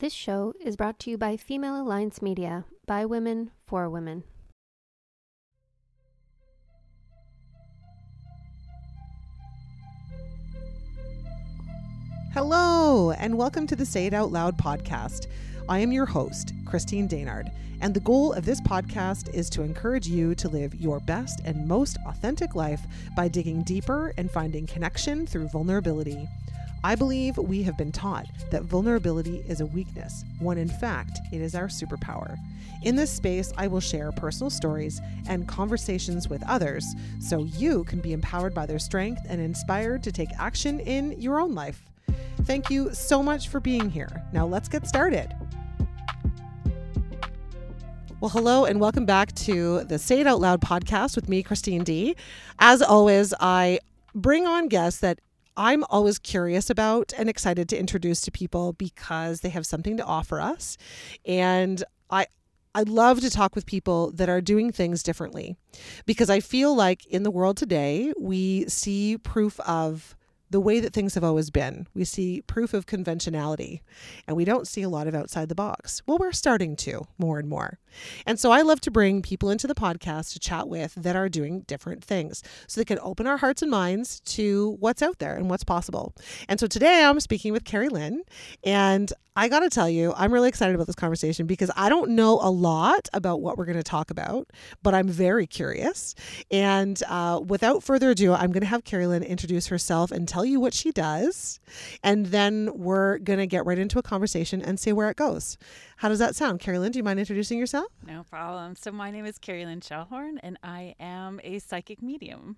This show is brought to you by Female Alliance Media, by women, for women. Hello, and welcome to the Say It Out Loud podcast. I am your host, Christine Daynard, and the goal of this podcast is to encourage you to live your best and most authentic life by digging deeper and finding connection through vulnerability. I believe we have been taught that vulnerability is a weakness, when in fact it is our superpower. In this space, I will share personal stories and conversations with others so you can be empowered by their strength and inspired to take action in your own life. Thank you so much for being here. Now let's get started. Well, hello and welcome back to the Say It Out Loud podcast with me, Christine D. As always, I bring on guests that I'm always curious about and excited to introduce to people because they have something to offer us. And I I love to talk with people that are doing things differently because I feel like in the world today, we see proof of the way that things have always been. We see proof of conventionality and we don't see a lot of outside the box. Well, we're starting to more and more. And so I love to bring people into the podcast to chat with that are doing different things so they can open our hearts and minds to what's out there and what's possible. And so today I'm speaking with Kerrilynn and I got to tell you, I'm really excited about this conversation because I don't know a lot about what we're going to talk about, but I'm very curious. And uh, without further ado, I'm going to have Kerrilynn introduce herself and tell you what she does. And then we're going to get right into a conversation and see where it goes. How does that sound? Kerrilynn, do you mind introducing yourself? No problem. So, my name is Kerrilynn Shellhorn, and I am a psychic medium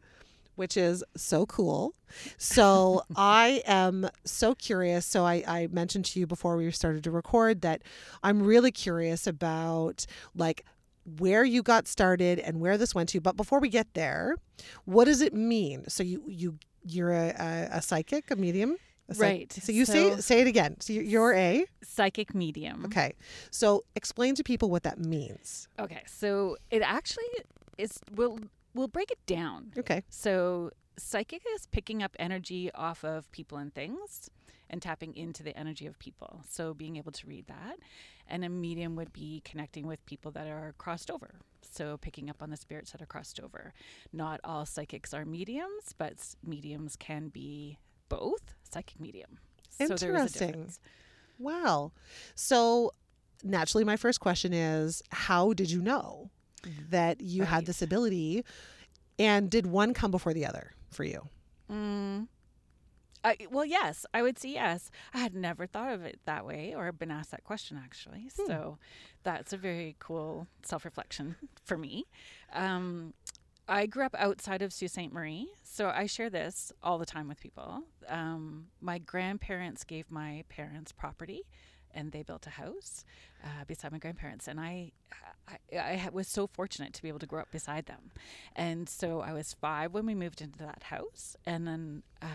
which is so cool. So I am so curious. So I, I mentioned to you before we started to record that I'm really curious about like where you got started and where this went to. But before we get there, what does it mean? So you you you're a, a, a psychic, a medium. A psych- Right. So you So- say say it again. So you're- you're a psychic medium. okay. So explain to people what that means. Okay. So it actually is. We'll we'll break it down. Okay. So psychic is picking up energy off of people and things, and tapping into the energy of people. So being able to read that, and a medium would be connecting with people that are crossed over. So picking up on the spirits that are crossed over. Not all psychics are mediums, but mediums can be both psychic medium. So there is a Interesting. difference. Wow. So naturally, my first question is how did you know that you had this ability? And did one come before the other for you? Mm. I, well, yes, I would say yes. I had never thought of it that way or been asked that question actually. Hmm. So that's a very cool self reflection for me. Um, I grew up outside of Sault Ste. Marie, so I share this all the time with people. Um, my grandparents gave my parents property and they built a house uh, beside my grandparents and I, I i was so fortunate to be able to grow up beside them. And so i was five when we moved into that house and then uh,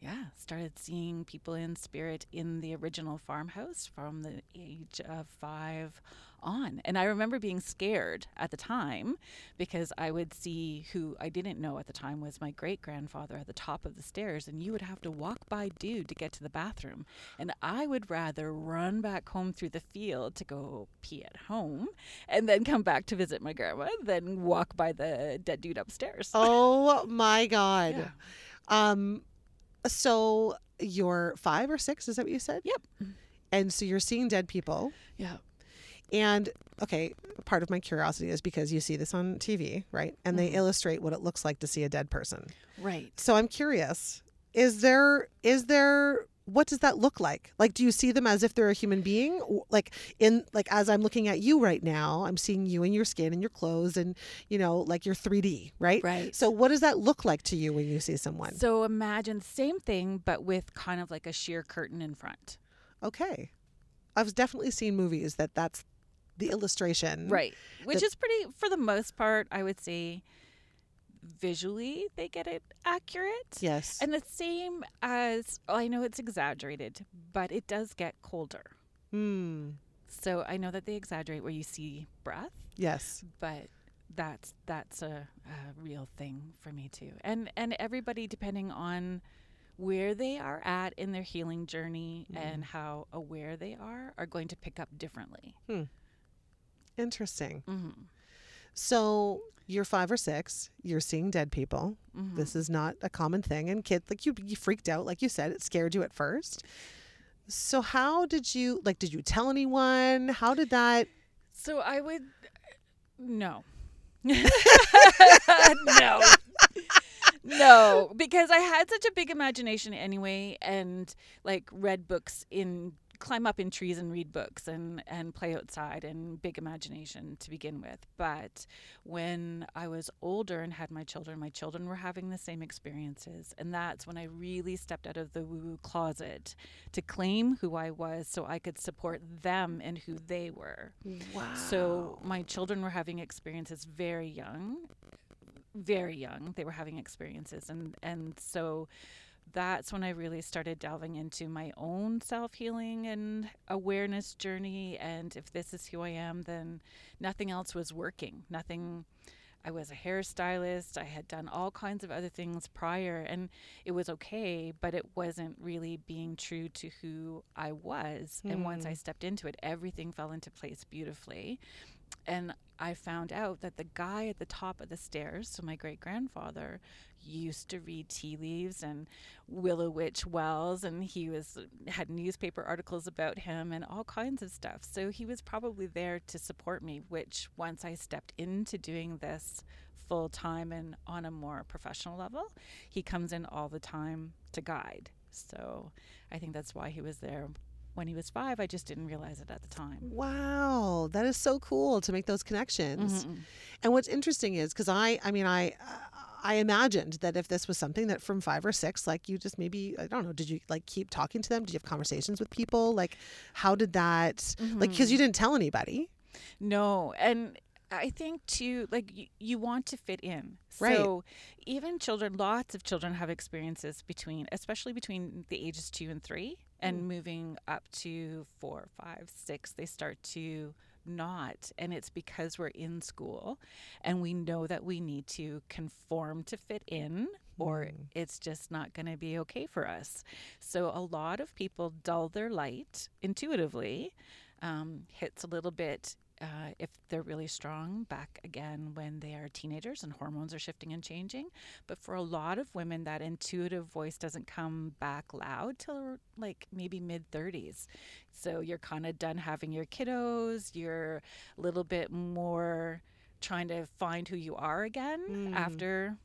yeah started seeing people in spirit in the original farmhouse from the age of five on and i remember being scared at the time because i would see who i didn't know at the time was my great grandfather at the top of the stairs and you would have to walk by dude to get to the bathroom and i would rather run back home through the field to go pee at home and then come back to visit my grandma than walk by the dead dude upstairs Oh my God. Yeah. Um, so you're five or six, is that what you said? Yep. And so you're seeing dead people. yeah And okay, part of my curiosity is because you see this on TV, right? And they Mhm. illustrate what it looks like to see a dead person. right So I'm curious, is there is there what does that look like? Like do you see them as if they're a human being? Like in like as I'm looking at you right now, I'm seeing you in your skin and your clothes and you know, like you're 3D, right? right So what does that look like to you when you see someone? so imagine same thing but with kind of like a sheer curtain in front Okay. I've definitely seen movies that that's the illustration. right which The- is pretty for the most part i would say visually they get it accurate Yes. and the same as i know it's exaggerated but it does get colder Hmm. so i know that they exaggerate where you see breath Yes. but that's that's a, a real thing for me too and and everybody depending on where they are at in their healing journey Mm. and how aware they are are going to pick up differently. Interesting. hmm So you're five or six. You're seeing dead people. hmm This is not a common thing. And kids, like you, you freaked out, like you said, it scared you at first. So how did you like? Did you tell anyone? How did that? So I would no. no. no, because I had such a big imagination anyway and like read books in climb up in trees and read books and and play outside and big imagination to begin with. But when I was older and had my children, my children were having the same experiences and that's when I really stepped out of the woo-woo closet to claim who I was so I could support them and who they were. Wow. So my children were having experiences very young, very young. They were having experiences, and and so that's when I really started delving into my own self healing and awareness journey. And if this is who I am, then nothing else was working. Nothing. I was a hairstylist. I had done all kinds of other things prior, and it was okay, but it wasn't really being true to who I was. And once I Hmm. stepped into it, everything fell into place beautifully. And I found out that the guy at the top of the stairs, so my great grandfather, used to read tea leaves and Willow Witch Wells, and he was had newspaper articles about him and all kinds of stuff. So he was probably there to support me. Which once I stepped into doing this full time and on a more professional level, he comes in all the time to guide. So I think that's why he was there when he was five. I just didn't realize it at the time. Wow, that is so cool to make those connections. Mhm. And what's interesting is because I, I mean, I, I imagined that if this was something that from five or six, like you just maybe, I don't know, did you like keep talking to them? Did you have conversations with people? Like, how did that, like, because you didn't tell anybody. No, and I think too, like you, you want to fit in. Right. So even children, lots of children have experiences between, especially between the ages two and three, and moving up to four, five, six, they start to not. And it's because we're in school and we know that we need to conform to fit in. Or Mm. it's just not going to be okay for us. So, a lot of people dull their light intuitively um, hits a little bit uh, if they're really strong back again when they are teenagers and hormones are shifting and changing. But for a lot of women, that intuitive voice doesn't come back loud till like maybe mid 30s. So you're kind of done having your kiddos, you're a little bit more trying to find who you are again Mm. after.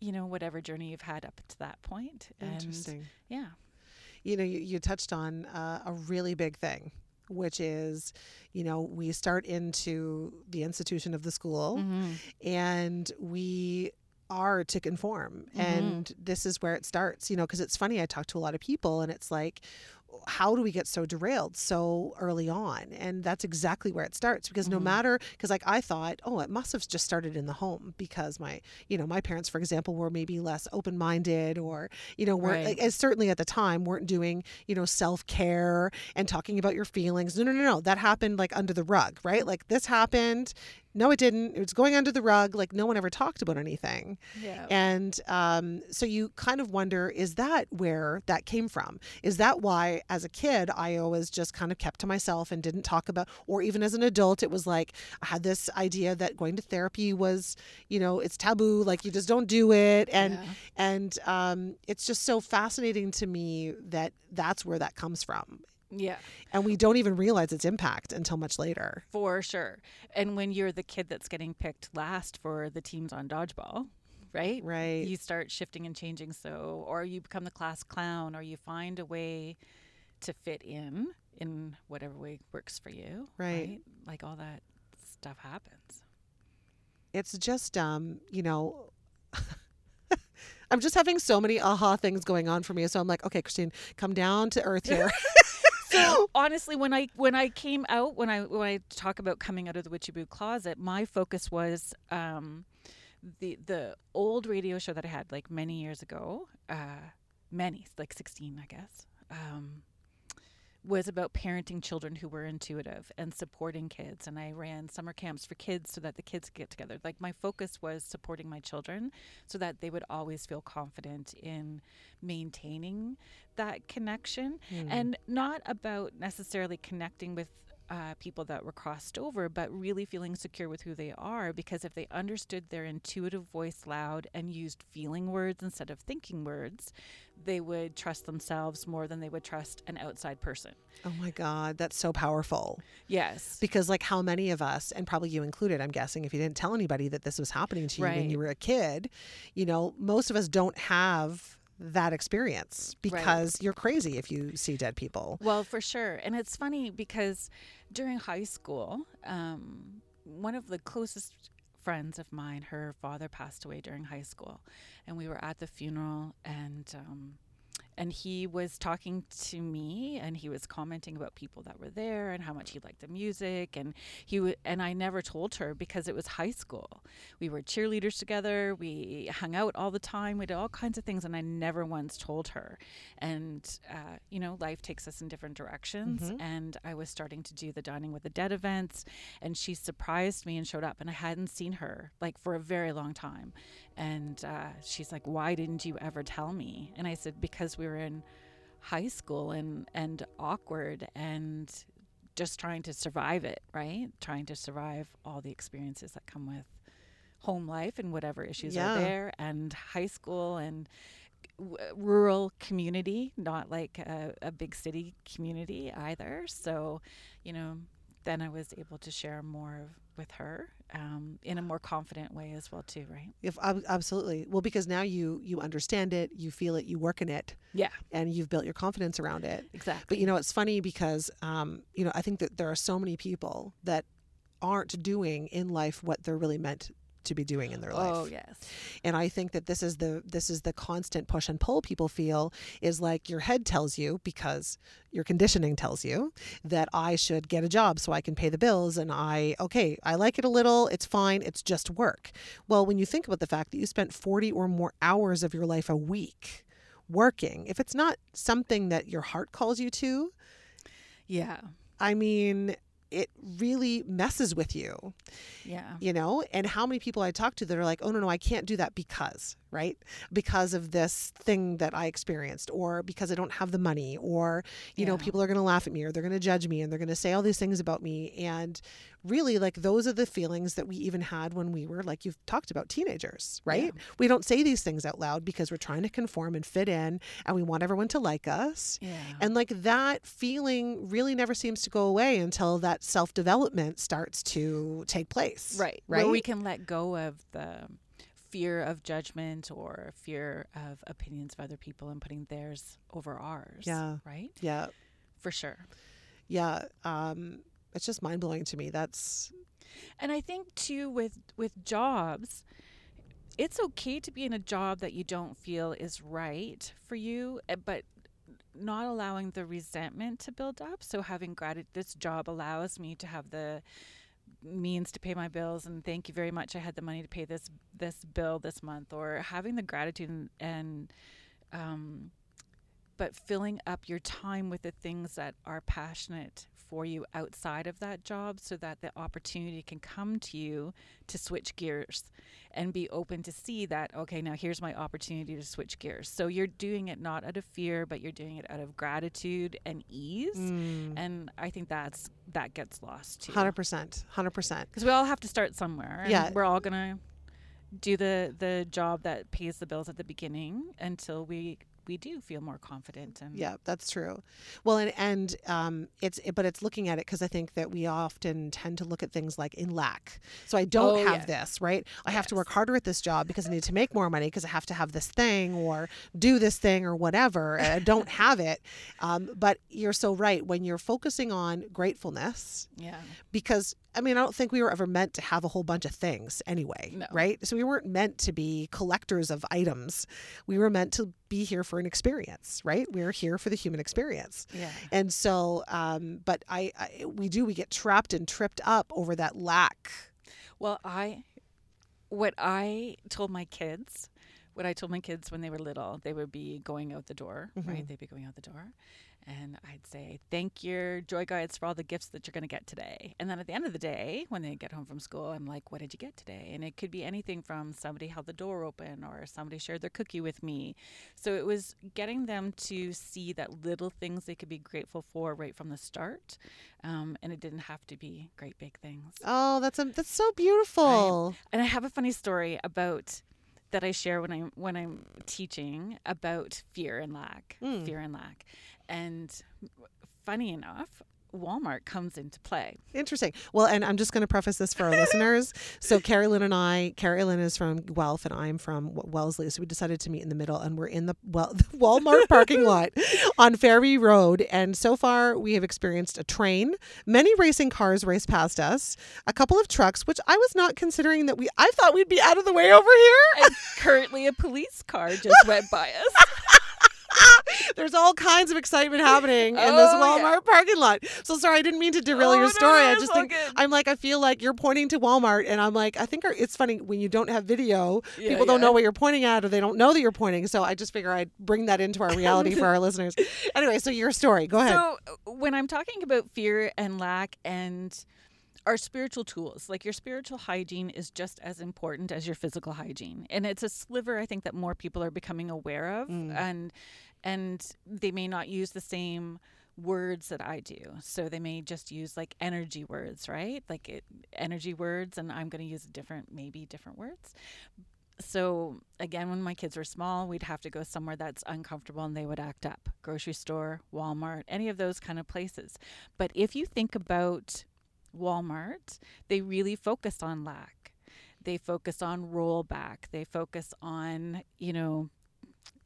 You know, whatever journey you've had up to that point. And Interesting. yeah. you know, you, you touched on uh, a really big thing, which is, you know, we start into the institution of the school Mhm. and we are to conform. Mhm. And this is where it starts, you know, because it's funny. I talk to a lot of people and it's like, how do we get so derailed so early on? And that's exactly where it starts because no Mhm. matter, because like I thought, oh, it must have just started in the home because my, you know, my parents, for example, were maybe less open minded or, you know, weren't, Right. like, certainly at the time, weren't doing, you know, self care and talking about your feelings. No, no, no, no. That happened like under the rug, right? Like this happened. No, it didn't. It was going under the rug. Like no one ever talked about anything. Yeah. And um, so you kind of wonder is that where that came from? Is that why, as a kid, I always just kind of kept to myself and didn't talk about, or even as an adult, it was like I had this idea that going to therapy was, you know, it's taboo, like you just don't do it. And, Yeah. and um, it's just so fascinating to me that that's where that comes from. Yeah. And we don't even realize its impact until much later. For sure. And when you're the kid that's getting picked last for the teams on dodgeball, right? Right. You start shifting and changing so or you become the class clown or you find a way to fit in in whatever way works for you. Right. Like all that stuff happens. it's just um you know i'm just having so many aha things going on for me so i'm like okay christine come down to earth here So honestly, when I when I came out, when I when I talk about coming out of the witchy boo closet, my focus was um, the the old radio show that I had like many years ago, uh, many like sixteen, I guess. Um, was about parenting children who were intuitive and supporting kids. And I ran summer camps for kids so that the kids could get together. Like my focus was supporting my children so that they would always feel confident in maintaining that connection Mm. and not about necessarily connecting with uh, people that were crossed over, but really feeling secure with who they are. Because if they understood their intuitive voice loud and used feeling words instead of thinking words, they would trust themselves more than they would trust an outside person. oh my God, that's so powerful. Yes. Because, like, how many of us, and probably you included, I'm guessing, if you didn't tell anybody that this was happening to you when you were a kid, you know, most of us don't have that experience because you're crazy if you see dead people. Well, for sure. And it's funny because during high school, um, one of the closest friends of mine, her father passed away during high school, and we were at the funeral, and um, and he was talking to me, and he was commenting about people that were there and how much he liked the music, and he w- and I never told her because it was high school. We were cheerleaders together. We hung out all the time. We did all kinds of things, and I never once told her. And uh, you know, life takes us in different directions. Mhm. And I was starting to do the dining with the dead events, and she surprised me and showed up, and I hadn't seen her like for a very long time. And uh, she's like, "Why didn't you ever tell me?" And I said, "Because we were in high school and and awkward and." Just trying to survive it, right? Trying to survive all the experiences that come with home life and whatever issues Yeah. are there, and high school and w- rural community, not like a, a big city community either. So, you know, then I was able to share more of- with her um, in a more confident way as well, too, right? If absolutely, well, because now you you understand it, you feel it, you work in it, Yeah, and you've built your confidence around it. exactly. But you know, it's funny because um, you know I think that there are so many people that aren't doing in life what they're really meant to be doing in their oh, life. Oh yes, and i think that this is the this is the constant push and pull people feel is like your head tells you because your conditioning tells you that i should get a job so i can pay the bills and i okay i like it a little it's fine it's just work. Well when you think about the fact that you spent 40 or more hours of your life a week working if it's not something that your heart calls you to yeah, i mean it really messes with you yeah, you know? And how many people i talk to that are like oh no no i can't do that because right because of this thing that i experienced or because i don't have the money or you know people are going to laugh at me or they're going to judge me and they're going to say all these things about me and really like those are the feelings that we even had when we were like you've talked about teenagers right Yeah. we don't say these things out loud because we're trying to conform and fit in and we want everyone to like us yeah. and like that feeling really never seems to go away until that self development starts to take place. right, Right. Where we can let go of the fear of judgment or fear of opinions of other people and putting theirs over ours. Yeah. right. yeah. For sure. Yeah. Um, it's just mind blowing to me. That's, And I think too with with jobs, it's okay to be in a job that you don't feel is right for you, eh, but not allowing the resentment to build up. So having gratitude, this job allows me to have the means to pay my bills and thank you very much I had the money to pay this this bill this month or having the gratitude and, and um but filling up your time with the things that are passionate for you outside of that job so that the opportunity can come to you to switch gears and be open to see that okay now here's my opportunity to switch gears so you're doing it not out of fear but you're doing it out of gratitude and ease mm, and i think that's that gets lost too 100%. 100%. because we all have to start somewhere and Yeah. we're all gonna do the the job that pays the bills at the beginning until we we do feel more confident and Yeah, that's true. Well, and and um, it's but it's looking at it because I think that we often tend to look at things like in lack. So I don't Oh, have yeah. this, right? I have to work harder at this job because I need to make more money because I have to have this thing or do this thing or whatever. and I don't have it. Um, but you're so right when you're focusing on gratefulness yeah because I mean, I don't think we were ever meant to have a whole bunch of things anyway, No. right? So we weren't meant to be collectors of items. We were meant to be here for an experience, right? We are here for the human experience. yeah And so, um, but I, I, we do, we get trapped and tripped up over that lack. Well, I, what I told my kids what I told my kids when they were little, they would be going out the door, right? Mhm. They'd be going out the door. And I'd say, thank your joy guides for all the gifts that you're going to get today. And then at the end of the day, when they get home from school, I'm like, what did you get today? And it could be anything from somebody held the door open or somebody shared their cookie with me. So it was getting them to see that little things they could be grateful for right from the start. Um, and it didn't have to be great big things. Oh, that's a, that's so beautiful. And I have a funny story about that I share when I'm when I'm teaching about fear and lack, Mm. fear and lack. And funny enough, Walmart comes into play. Interesting. Well, and I'm just going to preface this for our listeners. So, Kerrilynn and I, Kerrilynn is from Guelph and I'm from Wellesley. So, we decided to meet in the middle and we're in the, well, the Walmart parking lot on Fairview Road. And so far, we have experienced a train. Many racing cars race past us, a couple of trucks, which I was not considering that we, I thought we'd be out of the way over here. And currently a police car just went by us. There's all kinds of excitement happening in this Oh, Walmart yeah. parking lot. So sorry, I didn't mean to derail Oh, your story. no, I just think good. I'm like I feel like you're pointing to Walmart, and I'm like I think it's funny when you don't have video, Yeah, people don't know what you're pointing at, or they don't know that you're pointing. So I just figure I'd bring that into our reality for our listeners. Anyway, so your story, go ahead. So uh, when I'm talking about fear and lack and our spiritual tools, like your spiritual hygiene is just as important as your physical hygiene. And it's a sliver I think that more people are becoming aware of Mm. and and they may not use the same words that I do. So they may just use like energy words, right? Like it, energy words and I'm going to use different maybe different words. So again, when my kids were small, we'd have to go somewhere that's uncomfortable and they would act up. Grocery store, Walmart, any of those kind of places. But if you think about Walmart, they really focus on lack. They focus on rollback. They focus on, you know,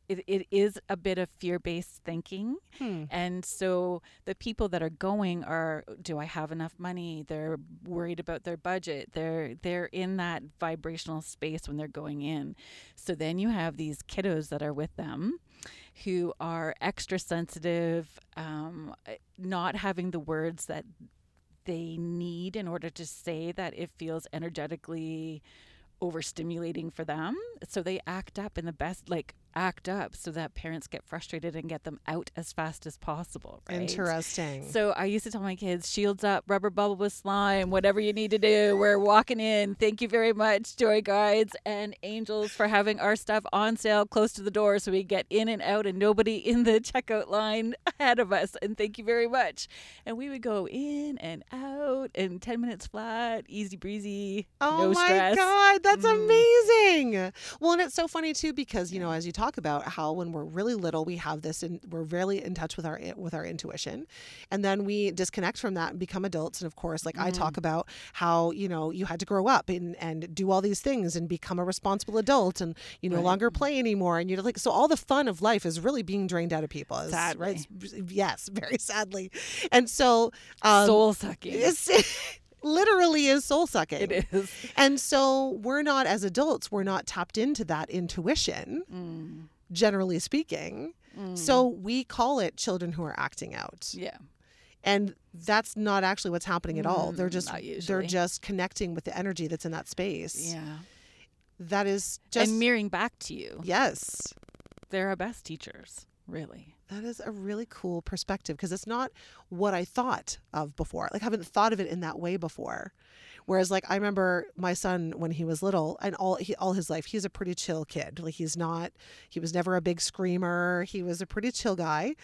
it, it is a bit of fear based thinking. Hmm. And so the people that are going are do I have enough money? They're worried about their budget. They're they're in that vibrational space when they're going in. So then you have these kiddos that are with them who are extra sensitive, um, not having the words that they need in order to say that it feels energetically overstimulating for them. So they act up in the best, like act up so that parents get frustrated and get them out as fast as possible. Right? Interesting. So I used to tell my kids, shields up, rubber bubble with slime, whatever you need to do. We're walking in. Thank you very much, Joy Guides and Angels, for having our stuff on sale close to the door so we get in and out and nobody in the checkout line ahead of us. And thank you very much. And we would go in and out in 10 minutes flat, easy breezy, Oh no my stress. God, that's Mm. amazing. Well, and it's so funny too because you know, as you talk about how when we're really little, we have this, and we're really in touch with our with our intuition, and then we disconnect from that and become adults. And of course, like I talk about how you know you had to grow up and and do all these things and become a responsible adult, and you no Right. longer play anymore, and you're like so all the fun of life is really being drained out of people. is- right? Yes, very sadly, and so um, Soul sucking. literally is soul sucking. It is. And so we're not, as adults, we're not tapped into that intuition, Mm, generally speaking. mm. So we call it children who are acting out. yeah. And that's not actually what's happening at all. They're Mm, just they're just connecting with the energy that's in that space. Yeah. That is just and mirroring back to you. yes. They're our best teachers, really. That is a really cool perspective because it's not what I thought of before. Like I haven't thought of it in that way before. Whereas like I remember my son when he was little and all he, all his life he's a pretty chill kid. Like he's not he was never a big screamer. He was a pretty chill guy.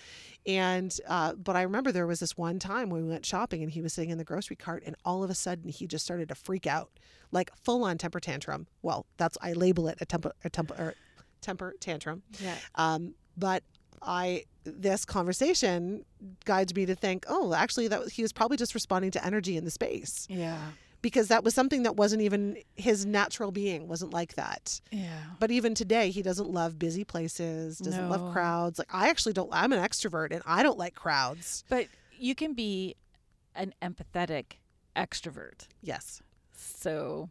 And uh, but I remember there was this one time when we went shopping and he was sitting in the grocery cart and all of a sudden he just started to freak out. Like full on temper tantrum. Well, that's I label it a temper a temper or temper tantrum. Yeah. Um, but I this conversation guides me to think, oh, actually, that he was probably just responding to energy in the space Yeah. because that was something that wasn't even his natural being wasn't like that. Yeah. But even today, he doesn't love busy places, doesn't love crowds. Like I actually don't. I'm an extrovert, and I don't like crowds. But you can be an empathetic extrovert. Yes. So,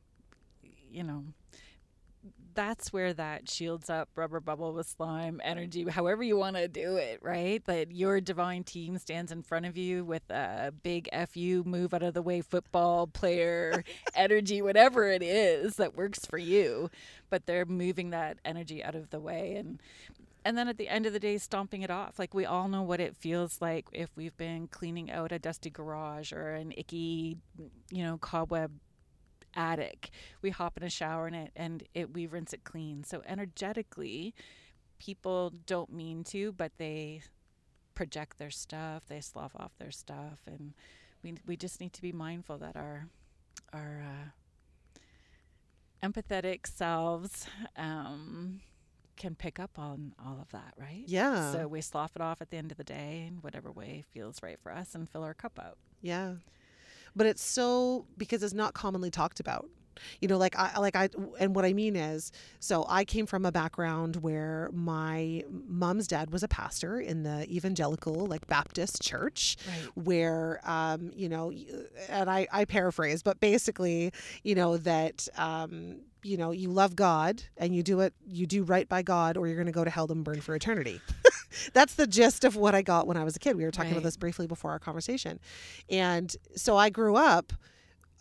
you know, that's where that shields up rubber bubble with slime energy however you want to do it right? That your divine team stands in front of you with a big fu move out of the way football player energy whatever it is that works for you. But they're moving that energy out of the way and and then at the end of the day stomping it off. Like we all know what it feels like if we've been cleaning out a dusty garage or an icky you know cobweb attic. We hop in a shower in it and it we rinse it clean. So energetically, people don't mean to, but they project their stuff, they slough off their stuff and we we just need to be mindful that our our uh, empathetic selves um, can pick up on all of that, right? Yeah. So we slough it off at the end of the day in whatever way feels right for us and fill our cup out. Yeah. But it's so because it's not commonly talked about. You know, like I like I and what I mean is, so I came from a background where my mom's dad was a pastor in the evangelical like Baptist church, Right. where um, you know, and I I paraphrase, but basically, you know that um, you know you love God and you do it you do right by God, or you're going to go to hell and burn for eternity. That's the gist of what I got when I was a kid. We were talking about this briefly before our conversation, and so I grew up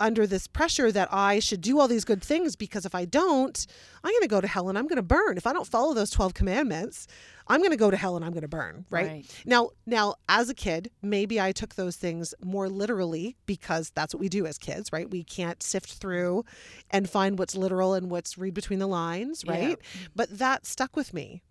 under this pressure that I should do all these good things because if I don't, I'm going to go to hell and I'm going to burn. If I don't follow those 12 commandments, I'm going to go to hell and I'm going to burn, right? Right. Now, now as a kid, maybe I took those things more literally because that's what we do as kids, right? We can't sift through and find what's literal and what's read between the lines, Yeah. right? But that stuck with me.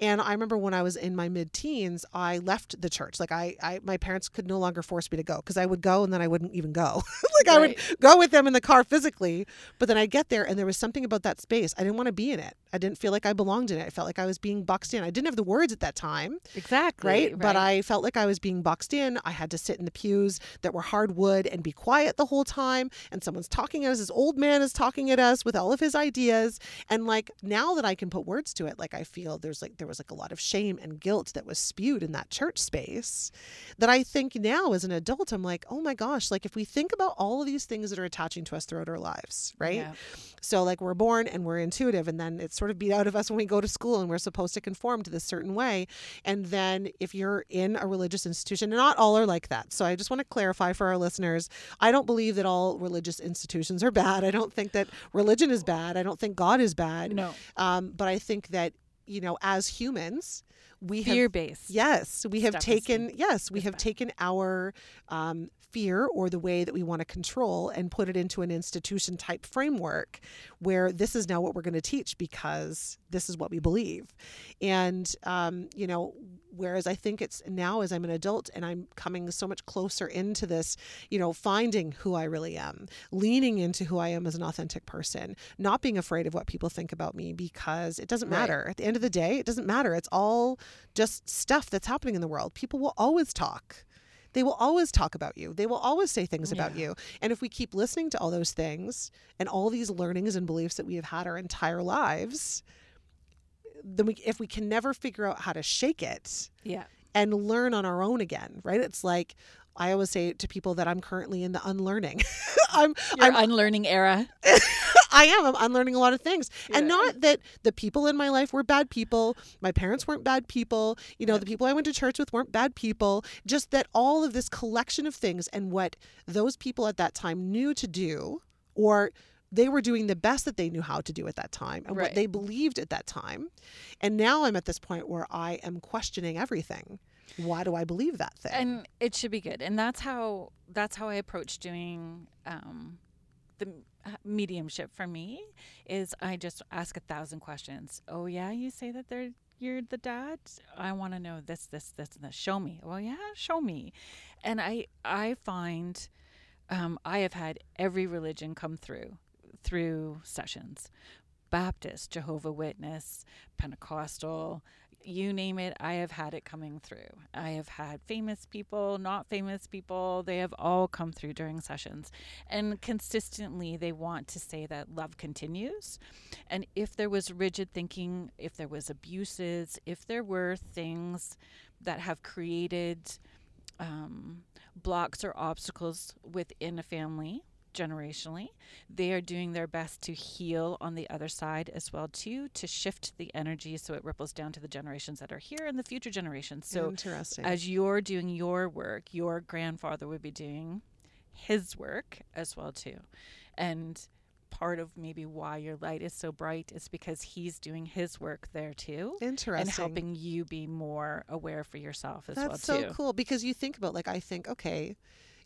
And I remember when I was in my mid-teens, I left the church. Like I, I my parents could no longer force me to go because I would go and then I wouldn't even go. like I would go with them in the car physically, but then I'd get there and there was something about that space. I didn't want to be in it. I didn't feel like I belonged in it. I felt like I was being boxed in. I didn't have the words at that time, Exactly. right? But I felt like I was being boxed in. I had to sit in the pews that were hardwood and be quiet the whole time. And someone's talking at us. This old man is talking at us with all of his ideas. And like now that I can put words to it, like I feel there's like there was like a lot of shame and guilt that was spewed in that church space that I think now as an adult, I'm like, oh my gosh, like if we think about all of these things that are attaching to us throughout our lives, right? Yeah. So like we're born and we're intuitive and then it's sort of beat out of us when we go to school and we're supposed to conform to this certain way. And then if you're in a religious institution, and not all are like that. So I just want to clarify for our listeners, I don't believe that all religious institutions are bad. I don't think that religion is bad. I don't think God is bad. No. Um, but I think that, you know, as humans, we have Fear based. Yes, we have stuff taken yes, we have bad. taken our um, fear or the way that we want to control and put it into an institution type framework where this is now what we're going to teach because this is what we believe. And um, you know, whereas I think it's now as I'm an adult and I'm coming so much closer into this, you know, finding who I really am, leaning into who I am as an authentic person, not being afraid of what people think about me because it doesn't Right. matter. At the end of the day, it doesn't matter. It's all just stuff that's happening in the world. People will always talk. They will always talk about you. They will always say things oh, about you. And if we keep listening to all those things and all these learnings and beliefs that we have had our entire lives, then we if we can never figure out how to shake it Yeah. and learn on our own again, right? It's like I always say to people that I'm currently in the unlearning. I'm Your I'm unlearning era. I am. I'm unlearning a lot of things. And not that the people in my life were bad people. My parents weren't bad people. You know, the people I went to church with weren't bad people. Just that all of this collection of things and what those people at that time knew to do, or they were doing the best that they knew how to do at that time and what they believed at that time. And now I'm at this point where I am questioning everything. Why do I believe that thing? and it should be good and that's how that's how i approach doing um, the mediumship for me is i just ask a thousand questions. Oh yeah you say that they're you're the dad? I want to know this this this and this. Show me. Well yeah show me. And i i find um, i have had every religion come through through sessions. Baptist jehovah witness pentecostal you name it, I have had it coming through. I have had famous people, not famous people, they have all come through during sessions. And consistently, they want to say that love continues. And if there was rigid thinking, if there was abuses, if there were things that have created um, blocks or obstacles within a family, generationally. They are doing their best to heal on the other side as well too, to shift the energy so it ripples down to the generations that are here and the future generations. So Interesting. as you're doing your work, your grandfather would be doing his work as well too. And part of maybe why your light is so bright is because he's doing his work there too Interesting. and helping you be more aware for yourself as That's well That's so too. cool because you think about like I think okay,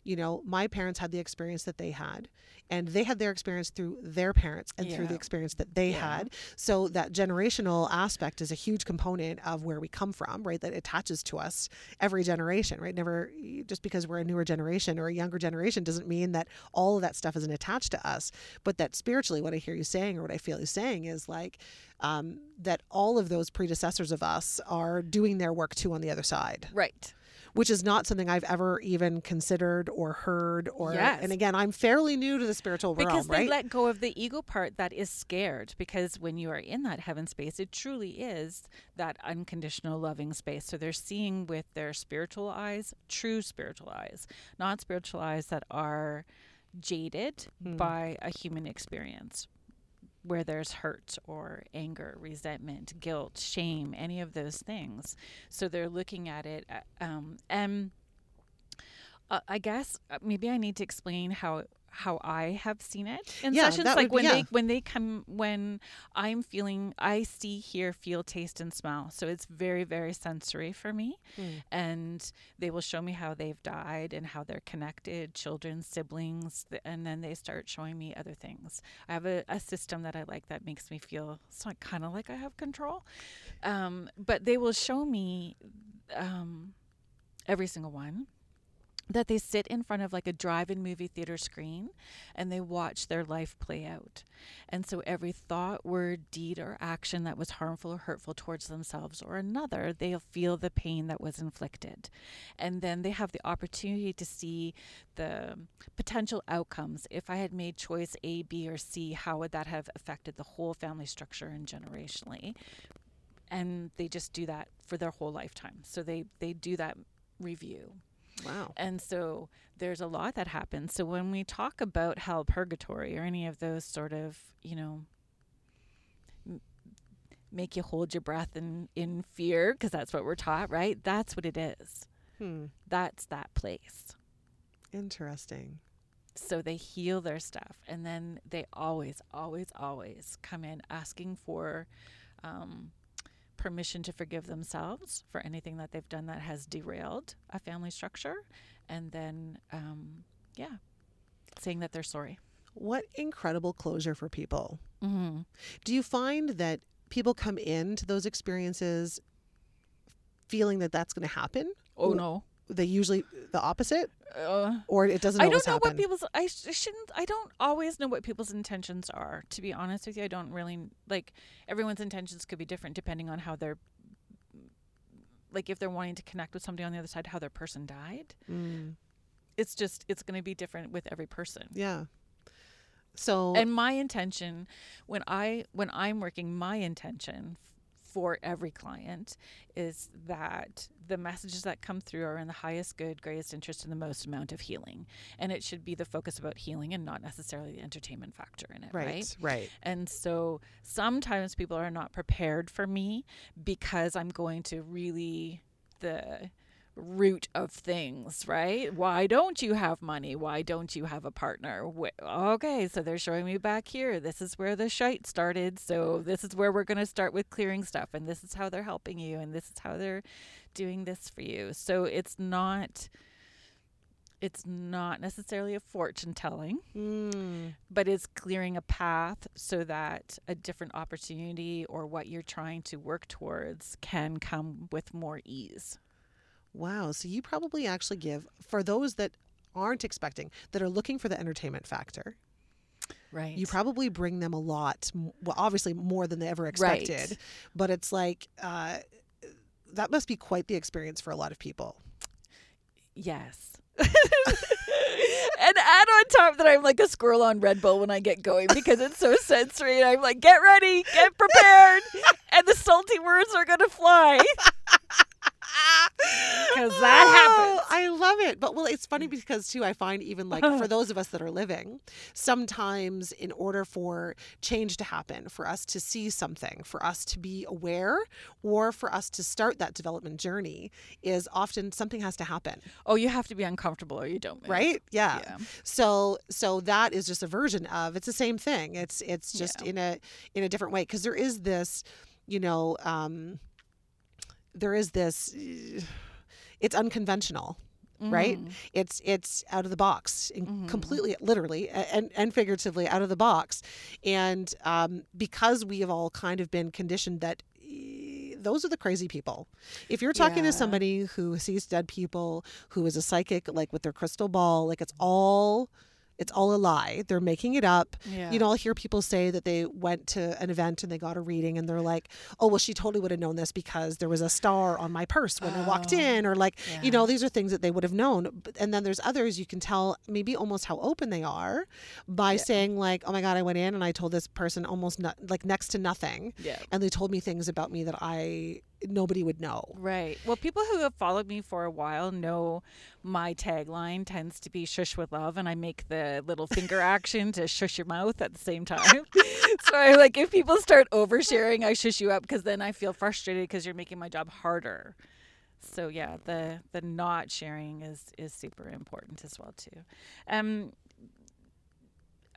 you know, my parents had the experience that they had and they had their experience through their parents and through the experience that they Yeah. had. So that generational aspect is a huge component of where we come from, right? That attaches to us every generation, right? Never just because we're a newer generation or a younger generation doesn't mean that all of that stuff isn't attached to us. But that spiritually what I hear you saying or what I feel you saying is like um, that all of those predecessors of us are doing their work too on the other side Right. Which is not something I've ever even considered or heard or Yes. and again I'm fairly new to the spiritual realm, because they right? let go of the ego part that is scared because when you are in that heaven space it truly is that unconditional loving space so they're seeing with their spiritual eyes true spiritual eyes not spiritual eyes that are jaded Hmm. by a human experience where there's hurt or anger, resentment, guilt, shame, any of those things. So they're looking at it, uh, um, and uh, I guess uh, maybe I need to explain how how I have seen it in Yeah, sessions. Like would- when yeah. they when they come when I'm feeling, I see, hear, feel, taste, and smell. So it's very very sensory for me Mm. and they will show me how they've died and how they're connected children siblings and then they start showing me other things i have a, a system that i like that makes me feel it's not kind of like i have control um, but they will show me um, every single one that they sit in front of like a drive-in movie theater screen and they watch their life play out. And so every thought word deed or action that was harmful or hurtful towards themselves or another they'll feel the pain that was inflicted. And then they have the opportunity to see the potential outcomes. If i had made choice a b or c how would that have affected the whole family structure and generationally? And they just do that for their whole lifetime. So they they do that review Wow. and so there's a lot that happens. So when we talk about hell, purgatory, or any of those sort of, you know, m- make you hold your breath in, in fear, because that's what we're taught, right? That's what it is. Hmm. That's that place. Interesting. So they heal their stuff. And then they always, always, always come in asking for um, permission to forgive themselves for anything that they've done that has derailed a family structure. And then, um, yeah, saying that they're sorry. What incredible closure for people. Mm-hmm. Do you find that people come into those experiences feeling that that's going to happen? Oh, no. They usually the opposite? Uh, or it doesn't I don't know happen. what people's I, sh- shouldn't I don't always know what people's intentions are to be honest with you. I don't really like everyone's intentions could be different depending on how they're like if they're wanting to connect with somebody on the other side how their person died. Mm, it's just it's going to be different with every person. Yeah. So and my intention when i when i'm working my intention for every client is that the messages that come through are in the highest good greatest interest and the most amount of healing and it should be the focus about healing and not necessarily the entertainment factor in it right, right, right. and so sometimes people are not prepared for me because i'm going to really the root of things, right? Why don't you have money? Why don't you have a partner? Okay, so they're showing me back here. This is where the shite started. So this is where we're going to start with clearing stuff. And this is how they're helping you. And this is how they're doing this for you. So it's not. It's not necessarily a fortune telling, Mm, but it's clearing a path so that a different opportunity or what you're trying to work towards can come with more ease. Wow. So you probably actually give for those that aren't expecting that are looking for the entertainment factor. Right. You probably bring them a lot. Well, obviously more than they ever expected, Right. but it's like uh, that must be quite the experience for a lot of people. Yes. and add on top that I'm like a squirrel on Red Bull when I get going because it's so sensory. And I'm like, get ready, get prepared, and the salty words are gonna fly. because that happens. Oh, I love it. But well, it's funny because too, I find even like for those of us that are living, sometimes in order for change to happen, for us to see something, for us to be aware, or for us to start that development journey, is often something has to happen, Oh, you have to be uncomfortable or you don't. move. right? Yeah. Yeah. So so that is just a version of it's the same thing. It's it's just Yeah. in a in a different way because there is this, you know, um, there is this. It's unconventional right Mm. it's it's out of the box Mhm. completely literally and and figuratively out of the box and um, because we have all kind of been conditioned that eh, those are the crazy people if you're talking Yeah. to somebody who sees dead people who is a psychic like with their crystal ball like it's all it's all a lie they're making it up Yeah. you know, I'll hear people say that they went to an event and they got a reading and they're like, oh, well, she totally would have known this because there was a star on my purse when I walked Oh, in, or like, yeah. you know, these are things that they would have known. And then there's others you can tell maybe almost how open they are by Yeah. saying, like, oh my God, I went in and I told this person almost not, like next to nothing. Yeah. And they told me things about me that I, nobody would know. Right. Well, people who have followed me for a while know my tagline tends to be shush with love, and I make the little finger action to shush your mouth at the same time. so I like if people start oversharing, I shush you up because then I feel frustrated because you're making my job harder. So yeah, the the not sharing is is super important as well too. Um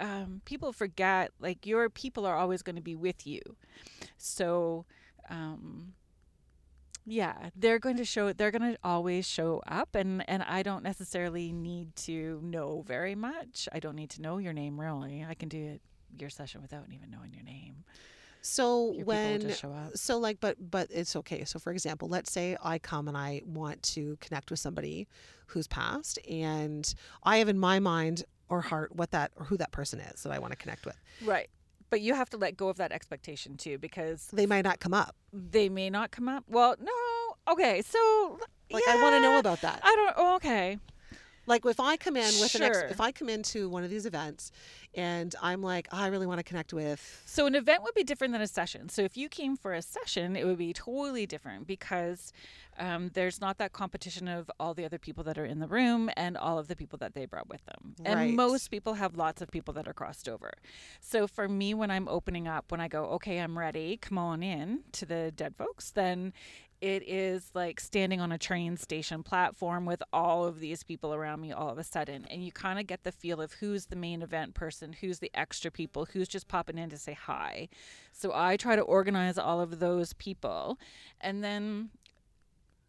um, people forget like your people are always going to be with you. So um yeah they're going to show they're going to always show up and and i don't necessarily need to know very much. I don't need to know your name really. I can do it your session without even knowing your name. So your when just show up. so like but but it's okay. So for example let's say i come and i want to connect with somebody who's passed and i have in my mind or heart what that or who that person is that i want to connect with. Right but you have to let go of that expectation too because they might not come up. They may not come up. Well no. Okay so like i want to know about that. I don't oh, okay like if i come in with an ex- if i come into one of these events and i'm like "Oh, i really want to connect with So an event would be different than a session. So if you came for a session, it would be totally different because um, there's not that competition of all the other people that are in the room and all of the people that they brought with them. Right. And most people have lots of people that are crossed over. So for me, when I'm opening up, when I go, okay, I'm ready, come on in to the dead folks, then it is like standing on a train station platform with all of these people around me all of a sudden and you kind of get the feel of who's the main event person who's the extra people who's just popping in to say hi so i try to organize all of those people and then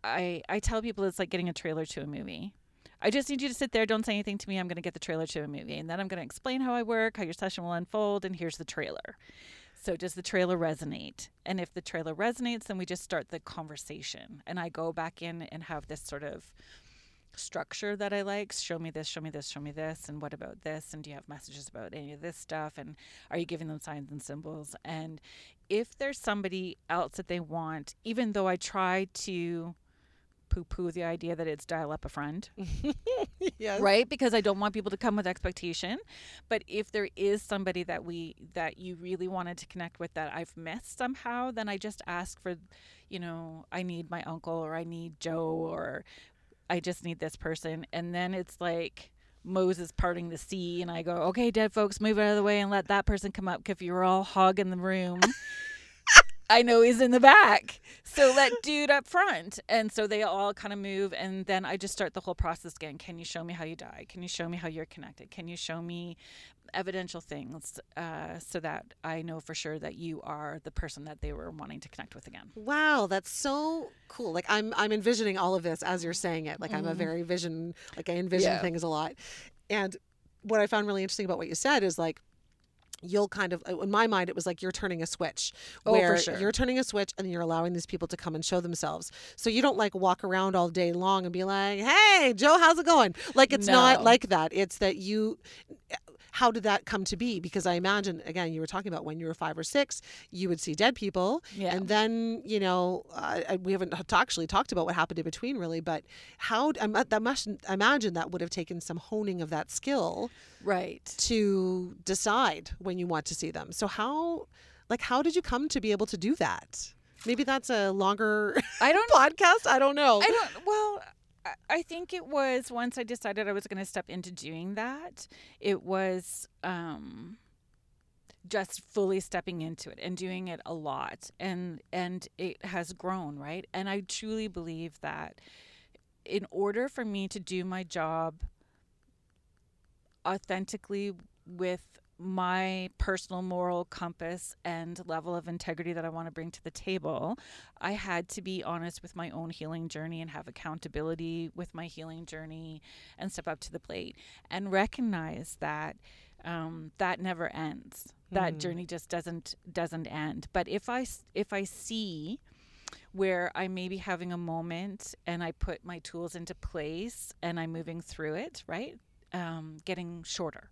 i i tell people it's like getting a trailer to a movie I just need you to sit there. Don't say anything to me. I'm going to get the trailer to a movie. And then I'm going to explain how I work, how your session will unfold, and here's the trailer. So, does the trailer resonate? And if the trailer resonates, then we just start the conversation. And I go back in and have this sort of structure that I like. Show me this, show me this, show me this. And what about this? And do you have messages about any of this stuff? And are you giving them signs and symbols? And if there's somebody else that they want, even though I try to poo poo the idea that it's dial up a friend, yes. Right? Because i don't want people to come with expectation. But if there is somebody that we that you really wanted to connect with that i've missed somehow then i just ask for you know i need my uncle or i need joe or i just need this person. And then it's like Moses parting the sea, and I go, okay, dead folks, move out of the way and let that person come up because you're all hogging the room, I know he's in the back. So let dude up front. And so they all kind of move. And then I just start the whole process again. Can you show me how you die? Can you show me how you're connected? Can you show me evidential things uh, so that I know for sure that you are the person that they were wanting to connect with again? Wow, that's so cool. Like I'm I'm envisioning all of this as you're saying it. Like I'm a Mhm. very vision like I envision Yeah. things a lot. And what I found really interesting about what you said is like you'll kind of in my mind it was like you're turning a switch Oh, for where sure. you're turning a switch and you're allowing these people to come and show themselves. So you don't like walk around all day long and be like hey joe how's it going? Like it's not like that. It's that you how did that come to be because i imagine again you were talking about when you were five or six you would see dead people Yeah. and then you know uh, we haven't actually talked about what happened in between really but how I'm, that must imagine that would have taken some honing of that skill right. to decide when you want to see them so how like how did you come to be able to do that Maybe that's a longer I don't podcast. I don't know. I don't. Well, I- think it was once I decided I was going to step into doing that. It was um, just fully stepping into it and doing it a lot, and and it has grown right. And I truly believe that in order for me to do my job authentically with my personal moral compass and level of integrity that I want to bring to the table, I had to be honest with my own healing journey and have accountability with my healing journey and step up to the plate and recognize that um, that never ends. That Mhm. journey just doesn't doesn't end. But if I if I see where I may be having a moment and I put my tools into place and I'm moving through it, right? Um, getting shorter.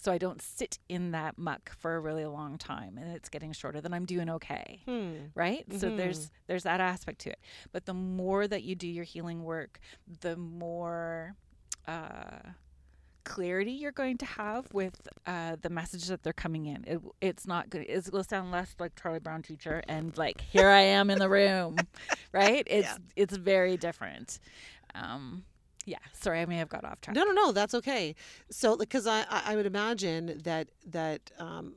So I don't sit in that muck for a really long time and it's getting shorter, then I'm doing okay. Hmm. right? So Mhm. there's there's that aspect to it. But the more that you do your healing work the more uh clarity you're going to have with uh, the message that they're coming in. It, it's not good it will sound less like charlie brown teacher and like here i am in the room. Right? It's Yeah. it's very different. Um yeah sorry i may have got off track No, no, no. That's okay. So, because I, I, would imagine that that um,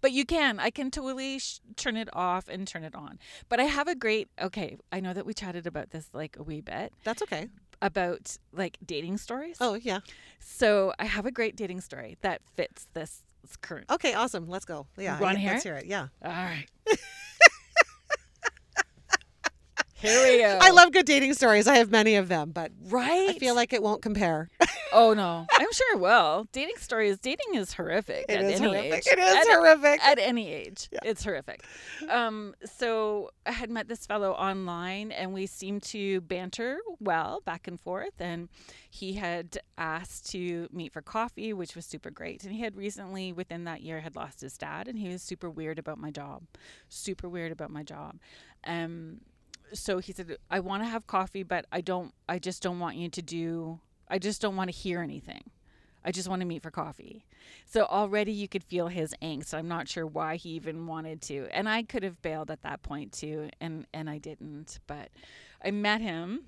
But you can. I can totally sh- turn it off and turn it on. But I have a great. Okay, I know that we chatted about this like a wee bit that's okay. about like dating stories. Oh, yeah. So I have a great dating story that fits this current. Okay, awesome. Let's go. Yeah, wanna I- let's hear it. Yeah. All right. Go. I love good dating stories. I have many of them, but Right. I feel like it won't compare. Oh no, I'm sure it will. Dating stories. Dating is horrific. It at is any horrific. Age. It is At- horrific. at any age. Yeah. It's horrific. Um, so I had met this fellow online and we seemed to banter well back and forth. And he had asked to meet for coffee, which was super great. And he had recently, within that year, had lost his dad and he was super weird about my job. Super weird about my job. Um, so he said, I want to have coffee, but I don't, I just don't want you to do, I just don't want to hear anything. I just want to meet for coffee. So already you could feel his angst. I'm not sure why he even wanted to. And I could have bailed at that point too and and I didn't, but I met him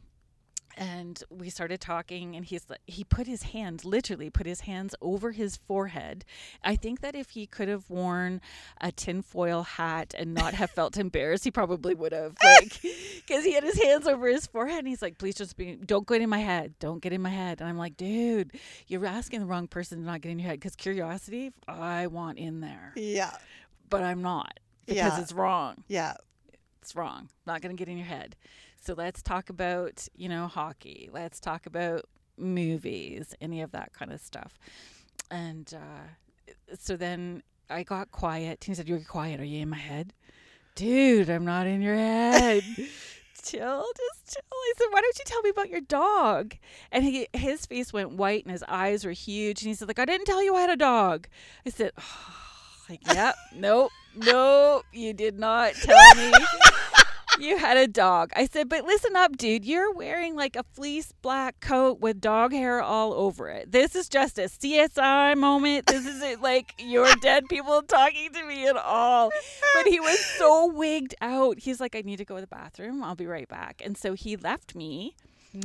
and we started talking and he's like he put his hands literally put his hands over his forehead i think that if he could have worn a tinfoil hat and not have felt embarrassed he probably would have like because he had his hands over his forehead and he's like please just be don't get in my head don't get in my head and i'm like dude you're asking the wrong person to not get in your head because curiosity i want in there Yeah. but i'm not because Yeah. it's wrong Yeah. it's wrong. Not to get in your head. So let's talk about, you know, hockey. Let's talk about movies, any of that kind of stuff. And uh, so then I got quiet. He said, You're quiet. Are you in my head? Dude, I'm not in your head. chill, just chill. I said, Why don't you tell me about your dog? And he his face went white and his eyes were huge. And he said, like, I didn't tell you I had a dog. I said, like, yeah, nope, nope, you did not tell me you had a dog. I said, but listen up, dude. You're wearing like a fleece black coat with dog hair all over it. This is just a CSI moment. This isn't like your dead people talking to me at all. But he was so wigged out. He's like, I need to go to the bathroom. I'll be right back. And so he left me,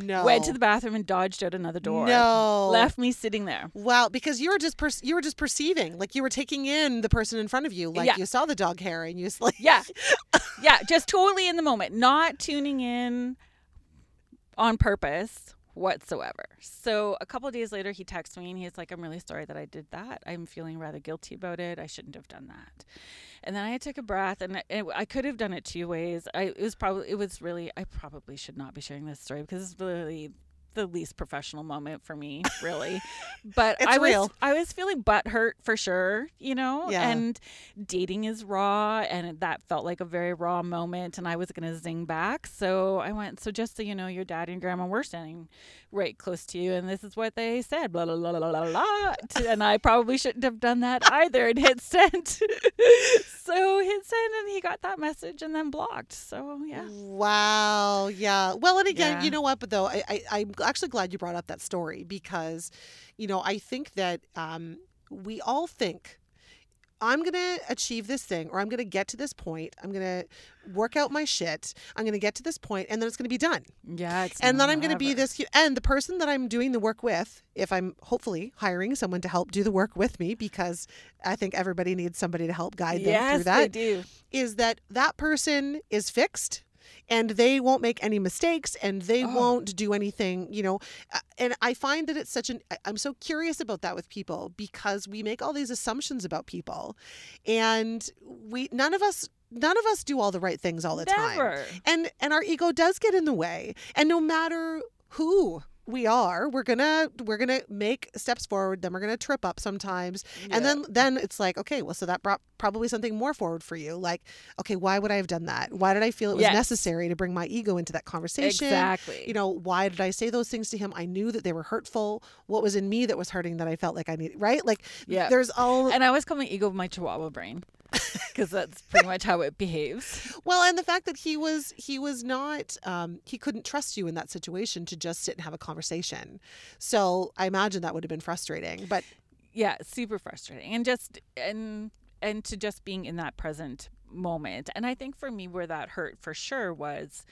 No. went to the bathroom, and dodged out another door. No. Left me sitting there. Wow, because you were just per- you were just perceiving, like you were taking in the person in front of you, like Yeah. you saw the dog hair and you was like, Yeah. yeah, just totally in the moment, not tuning in on purpose whatsoever. So a couple days later, he texts me and he's like, I'm really sorry that I did that. I'm feeling rather guilty about it. I shouldn't have done that. And then I took a breath and it, I could have done it two ways. I, it was probably, it was really, I probably should not be sharing this story because it's really the least professional moment for me, really. But I was, real. I was feeling butthurt for sure, you know, Yeah. and dating is raw and that felt like a very raw moment and I was going to zing back. So I went, so just so you know, your dad and grandma were standing right close to you and this is what they said, blah, blah, blah, blah, blah, blah. and I probably shouldn't have done that either and hit send. so hit send and he got that message and then blocked. So yeah. Wow. Yeah. Well, and again, Yeah. you know what? But though, I, I I'm actually glad you brought up that story because, you know, I think that um, we all think I'm going to achieve this thing or I'm going to get to this point. I'm going to work out my shit. I'm going to get to this point and then it's going to be done. Yeah, it's and then I'm going to be this and the person that I'm doing the work with, if I'm hopefully hiring someone to help do the work with me because I think everybody needs somebody to help guide them Yes, through they do. is that that person is fixed and they won't make any mistakes and they Oh. won't do anything you know Uh, and i find that it's such an i'm so curious about that with people because we make all these assumptions about people and we none of us none of us do all the right things all the time and and our ego does get in the way and no matter who we are we're gonna we're gonna make steps forward then we're gonna trip up sometimes. And then then it's like okay well so that brought probably something more forward for you like okay why would i have done that? Why did i feel it was Yes. necessary to bring my ego into that conversation? Exactly. you know why did i say those things to him? I knew that they were hurtful. What was in me that was hurting that i felt like i needed right? Like Yeah. there's all and I always call my ego my chihuahua brain because that's pretty much how it behaves. Well, and the fact that he was he was not um, he couldn't trust you in that situation to just sit and have a conversation. So I imagine that would have been frustrating. But Yeah, super frustrating, and just and and to just being in that present moment. And I think for me, where that hurt for sure was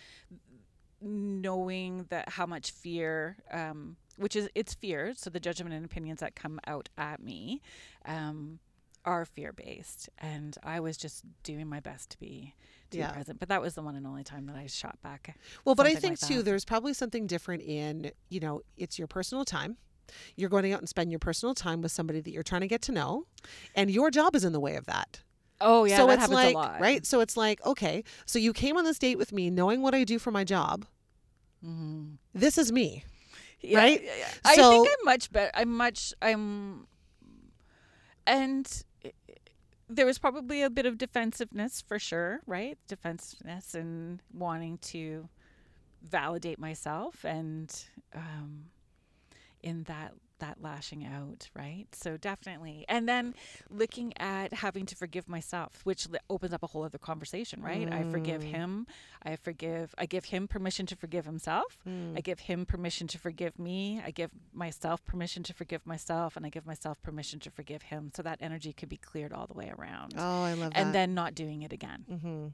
knowing that how much fear um which is it's fear so the judgment and opinions that come out at me um are fear based and i was just doing my best to be to Yeah. be present but that was the one and only time that i shot back well, but I think like too, there's probably something different in you know it's your personal time. You're going out and spend your personal time with somebody that you're trying to get to know, and your job is in the way of that. oh yeah so that it's happens like a lot right. So it's like okay, so you came on this date with me knowing what I do for my job. Mhm. This is me. Yeah, right? yeah, yeah. I So- think I'm much better. I'm much. I'm, and there was probably a bit of defensiveness for sure, right? Defensiveness and wanting to validate myself, and um, in that that lashing out, right? So definitely, and then looking at having to forgive myself, which opens up a whole other conversation, right? I forgive Mm. him. I forgive. I give him permission to forgive himself. Mm. I give him permission to forgive me. I give myself permission to forgive myself, and I give myself permission to forgive him, so that energy could be cleared all the way around, Oh, I love that. and then not doing it again. hmm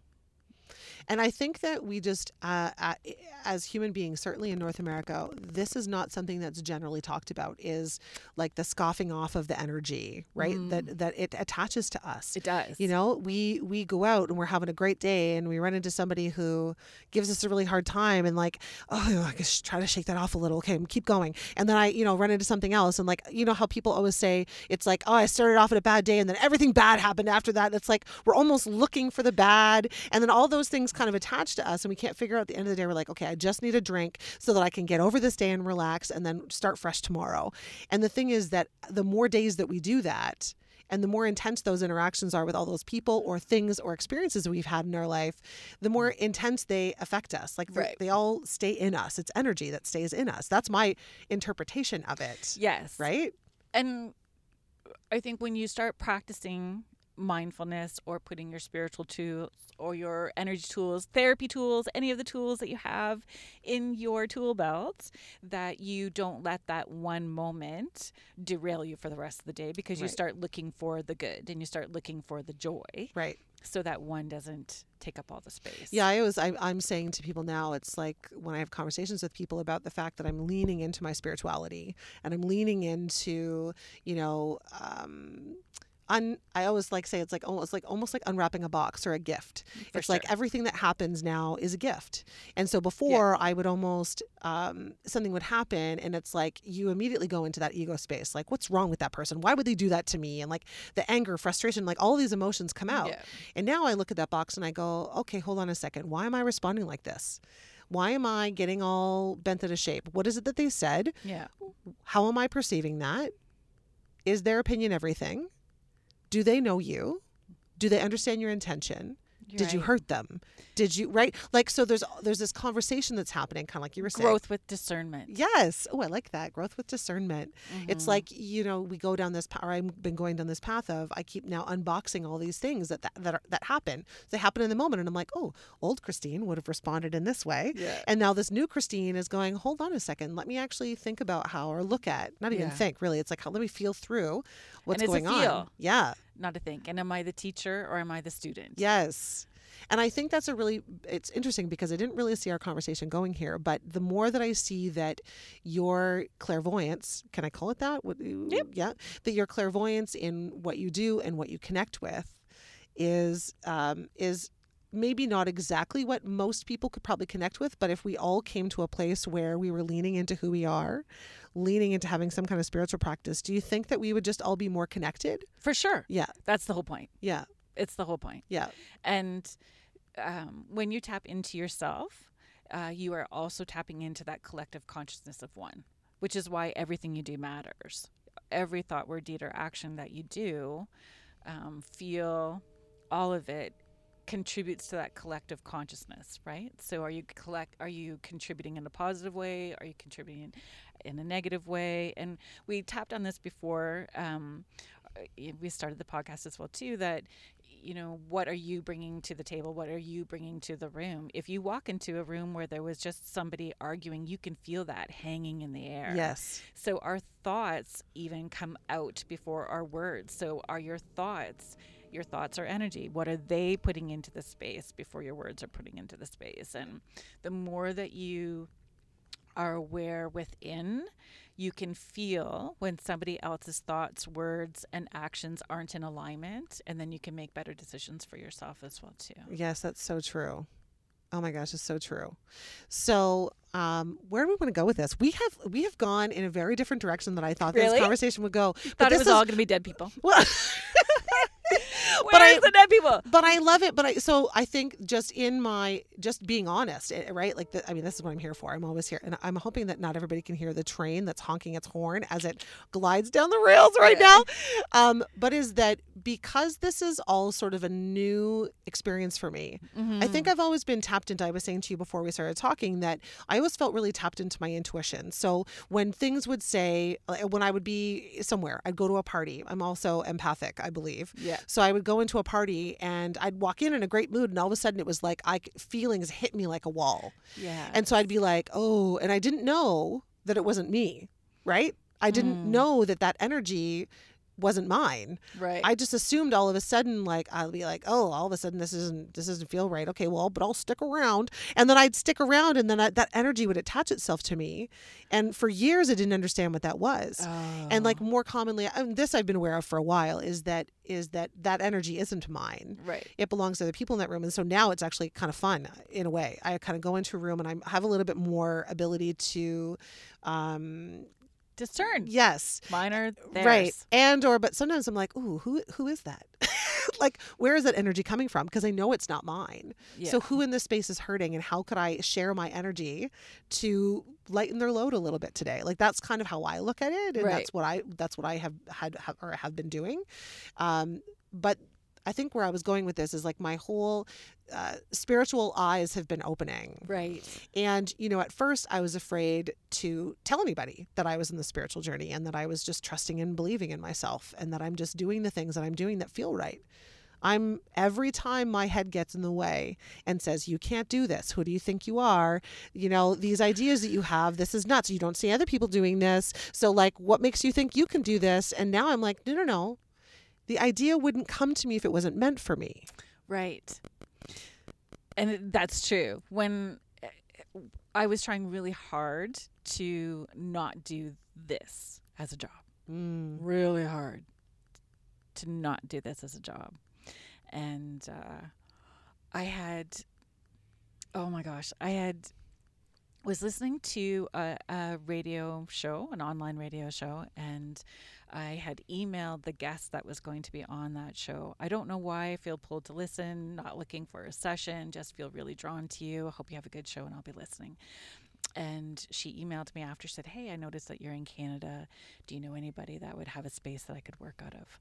And I think that we just, uh, as human beings, certainly in North America, this is not something that's generally talked about. Is like the scoffing off of the energy, right? That that it attaches to us. It does. You know, we we go out and we're having a great day, and we run into somebody who gives us a really hard time, and like, oh, I guess try to shake that off a little. Okay, keep going. And then I, you know, run into something else, and like, you know, how people always say it's like, oh, I started off at a bad day, and then everything bad happened after that. It's like we're almost looking for the bad, and then all those things kind of attach to us, and we can't figure out at the end of the day. We're like, okay, I just need a drink so that I can get over this day and relax, and then start fresh tomorrow. And the thing is that the more days that we do that and the more intense those interactions are with all those people or things or experiences we've had in our life, the more intense they affect us. Like Right. they all stay in us. It's energy that stays in us. That's my interpretation of it. Yes. Right? And I think when you start practicing mindfulness or putting your spiritual tools or your energy tools, therapy tools, any of the tools that you have in your tool belt, that you don't let that one moment derail you for the rest of the day because you start looking for the good and you start looking for the joy Right. so that one doesn't take up all the space. Yeah, I was. I, I'm saying to people now, it's like when I have conversations with people about the fact that I'm leaning into my spirituality and I'm leaning into, you know, um, un, I always like say it's like almost like almost like unwrapping a box or a gift. For it's like everything that happens now is a gift. And so before I would almost um, something would happen and it's like you immediately go into that ego space. Like, what's wrong with that person? Why would they do that to me? And like the anger, frustration, like all these emotions come out. Yeah. And now I look at that box and I go, okay, hold on a second. Why am I responding like this? Why am I getting all bent out of shape? What is it that they said? Yeah. How am I perceiving that? Is their opinion everything? Do they know you? Do they understand your intention? You're Did you hurt them? Did you right? Like so there's there's this conversation that's happening kind of like you were saying. Growth with discernment. Yes. Oh, I like that. Growth with discernment. It's Mhm. like, you know, we go down this path, or I've been going down this path of I keep now unboxing all these things that that that, are, that happen. They happen in the moment. And I'm like, oh, old Christine would have responded in this way. Yeah. And now this new Christine is going, hold on a second. Let me actually think about how, or look at, not even Yeah. think really. It's like, how, let me feel through what's it's a going on. Yeah. not to think. And am I the teacher or am I the student? Yes. And I think that's a really it's interesting because I didn't really see our conversation going here, but the more that I see that your clairvoyance, can I call it that? Yep. Yeah, that your clairvoyance in what you do and what you connect with is um, is maybe not exactly what most people could probably connect with, but if we all came to a place where we were leaning into who we are, leaning into having some kind of spiritual practice, do you think that we would just all be more connected? For sure. Yeah, That's the whole point. yeah, It's the whole point. yeah. And um, when you tap into yourself, uh, you are also tapping into that collective consciousness of one, which is why everything you do matters. Every thought, word, deed, or action that you do, um, feel, all of it contributes to that collective consciousness, right? So are you collect are you contributing in a positive way? Are you contributing in a negative way? And we tapped on this before um, uh, we started the podcast as well too that you know what are you bringing to the table what are you bringing to the room if you walk into a room where there was just somebody arguing you can feel that hanging in the air Yes. so our thoughts even come out before our words so are your thoughts your thoughts are energy what are they putting into the space before your words are putting into the space and the more that you are aware within you can feel when somebody else's thoughts words and actions aren't in alignment and then you can make better decisions for yourself as well too Yes, that's so true. Oh my gosh, it's so true. So, um, where do we want to go with this? We have we have gone in a very different direction than I thought Really? this conversation would go. thought it this was is, all going to be dead people well, Where's I- the dead people but I love it. But I so I think just in my just being honest, eh, right? Like the, I mean, this is what I'm here for. I'm always here, and I'm hoping that not everybody can hear the train that's honking its horn as it glides down the rails right Yeah. now. Um, but is that because this is all sort of a new experience for me? Mm-hmm. I think I've always been tapped into. I was saying to you before we started talking that I always felt really tapped into my intuition. So when things would say, when I would be somewhere, I'd go to a party. I'm also empathic, I believe. yeah So I would go into a party and I'd walk in in a great mood, and all of a sudden it was like I feelings hit me like a wall, yeah and so I'd be like, oh, and I didn't know that it wasn't me, right? I didn't Mm. know that that energy wasn't mine. right I just assumed all of a sudden, like I'll be like, oh, all of a sudden this isn't this doesn't feel right. Okay, well, but I'll stick around, and then I'd stick around, and then I, that energy would attach itself to me, and for years I didn't understand what that was. And like Oh. more commonly, and this I've been aware of for a while, is that is that that energy isn't mine. right It belongs to other people in that room, and so now it's actually kind of fun in a way. I kind of go into a room and I have a little bit more ability to, um, discern yes, mine are theirs. right and or but sometimes i'm like ooh who who is that? Like where is that energy coming from? Because i know it's not mine. Yeah. so who in this space is hurting and how could i share my energy to lighten their load a little bit today? Like that's kind of how i look at it and Right. that's what i that's what i have had have, or have been doing. Um but i think where i was going with this is like my whole uh, spiritual eyes have been opening right and, you know, at first I was afraid to tell anybody that I was in the spiritual journey and that I was just trusting and believing in myself and that I'm just doing the things that I'm doing that feel right. I'm every time my head gets in the way and says, You can't do this. Who do you think you are? You know, these ideas that you have, this is nuts. You don't see other people doing this. So, like, what makes you think you can do this? And now I'm like, No, no, no. The idea wouldn't come to me if it wasn't meant for me. Right. And that's true. When I was trying really hard to not do this as a job, Mm. really hard to not do this as a job. And uh, I had, oh my gosh, I had was listening to a, a radio show, an online radio show, and I had emailed the guest that was going to be on that show. I don't know why I feel pulled to listen, not looking for a session, just feel really drawn to you. I hope you have a good show and I'll be listening. And she emailed me after, said, Hey, I noticed that you're in Canada. Do you know anybody that would have a space that I could work out of?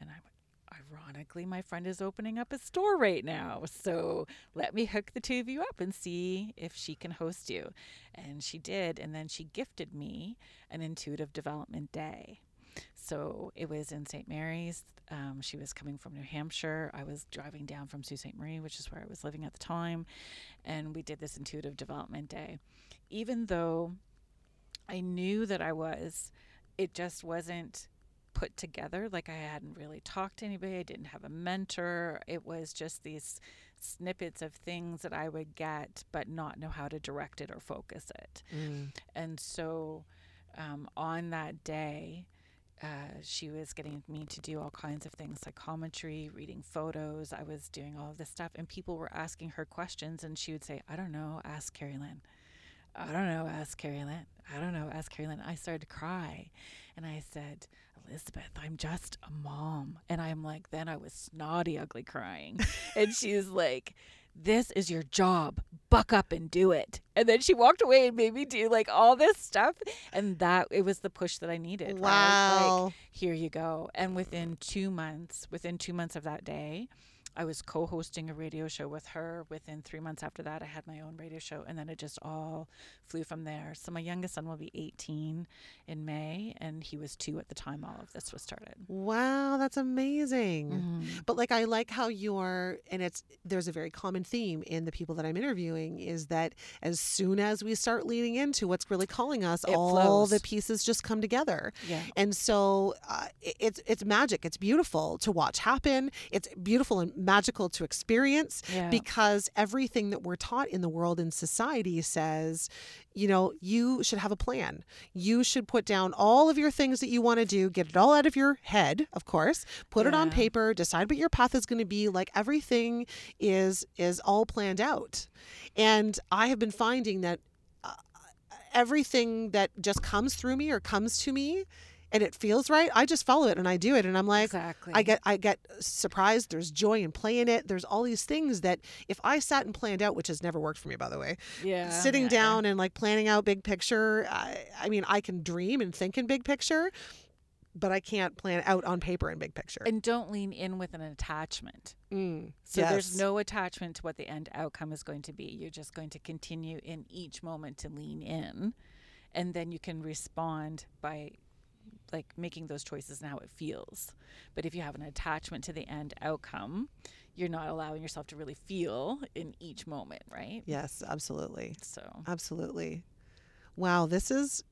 And I went, Ironically, my friend is opening up a store right now. So let me hook the two of you up and see if she can host you. And she did. And then she gifted me an intuitive development day. So it was in St. Mary's. Um, she was coming from New Hampshire. I was driving down from Sault Ste. Marie, which is where I was living at the time. And we did this intuitive development day. Even though I knew that I was, it just wasn't put together. Like I hadn't really talked to anybody. I didn't have a mentor. It was just these snippets of things that I would get, but not know how to direct it or focus it. Mm. And so um, on that day, uh, she was getting me to do all kinds of things psychometry, reading photos. I was doing all of this stuff, and people were asking her questions, and she would say, I don't know, ask Kerrilynn. I don't know, ask Kerrilynn. I don't know, ask Kerrilynn. I started to cry, and I said, Elizabeth, I'm just a mom. And I'm like, then I was snotty, ugly crying. and she's like, this is your job. Buck up and do it. And then she walked away and made me do like all this stuff. And that it was the push that I needed. right? Wow. Like, here you go. And within two months, within two months of that day, I was co hosting a radio show with her. Within three months after that, I had my own radio show. And then it just all flew from there. So my youngest son will be 18 in May, and he was two at the time all of this was started. Wow, that's amazing. Mhm. But like I like how you're and it's there's a very common theme in the people that I'm interviewing is that as soon as we start leaning into what's really calling us, It all the pieces just come together. Yeah. And so uh, it's it's magic. It's beautiful to watch happen. It's beautiful and magical to experience Yeah. because everything that we're taught in the world and society says, you know, you should have a plan. You should put down all of your things that you want to do, get it all out of your head, of course, put it on paper, decide what your path is going to be. Like everything is is all planned out. And I have been finding that uh, everything that just comes through me or comes to me and it feels right, I just follow it and I do it and I'm like exactly. I get I get surprised. There's joy in playing it. There's all these things that if I sat and planned out, which has never worked for me, by the way, yeah, sitting yeah. down and like planning out big picture. I, I mean, I can dream and think in big picture, but I can't plan out on paper in big picture. and don't lean in with an attachment. Mm, So there's no attachment to what the end outcome is going to be. You're just going to continue in each moment to lean in, and then you can respond by like making those choices and how it feels. But if you have an attachment to the end outcome, you're not allowing yourself to really feel in each moment, right? Yes, absolutely. So Absolutely. Wow, this has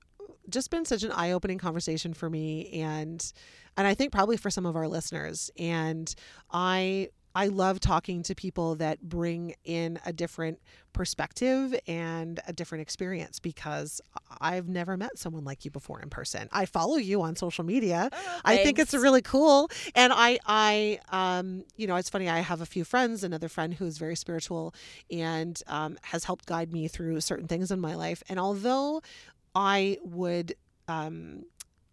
just been such an eye-opening conversation for me and and I think probably for some of our listeners and I I love talking to people that bring in a different perspective and a different experience because I've never met someone like you before in person. I follow you on social media. I think it's really cool. And I, I, um, you know, it's funny. I have a few friends. Another friend who's very spiritual and um, has helped guide me through certain things in my life. And although I would, um,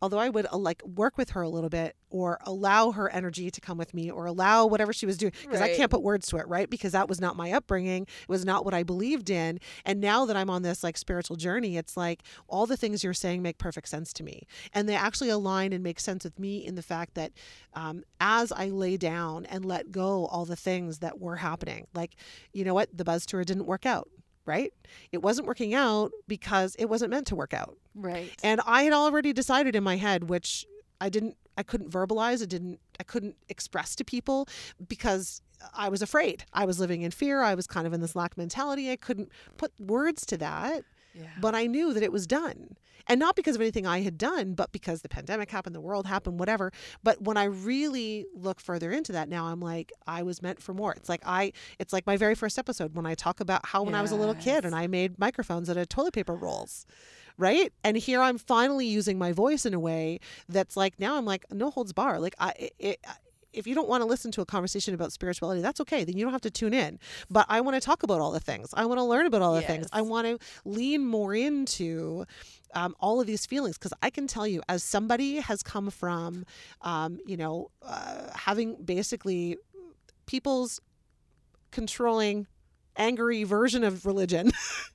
although I would uh, like work with her a little bit or allow her energy to come with me or allow whatever she was doing because I can't put words to it, right? Because that was not my upbringing. It was not what I believed in. And now that I'm on this like spiritual journey, it's like all the things you're saying make perfect sense to me. And they actually align and make sense with me in the fact that um, as I lay down and let go all the things that were happening, like, you know what? The buzz tour didn't work out. Right? It wasn't working out because it wasn't meant to work out. right. And I had already decided in my head, which I didn't, I couldn't verbalize. I didn't, I couldn't express to people because I was afraid. I was living in fear. I was kind of in this lack mentality. I couldn't put words to that, yeah. but I knew that it was done. And not because of anything I had done, but because the pandemic happened, the world happened, whatever. But when I really look further into that now, I'm like, I was meant for more. It's like I, it's like my very first episode when I talk about how when I was a little kid and I made microphones out of toilet paper rolls right and here i'm finally using my voice in a way that's like now i'm like no holds bar like i it, if you don't want to listen to a conversation about spirituality that's okay then you don't have to tune in. But i want to talk about all the things. I want to learn about all the things. I want to lean more into um, all of these feelings because i can tell you as somebody has come from um, you know uh, having basically people's controlling angry version of religion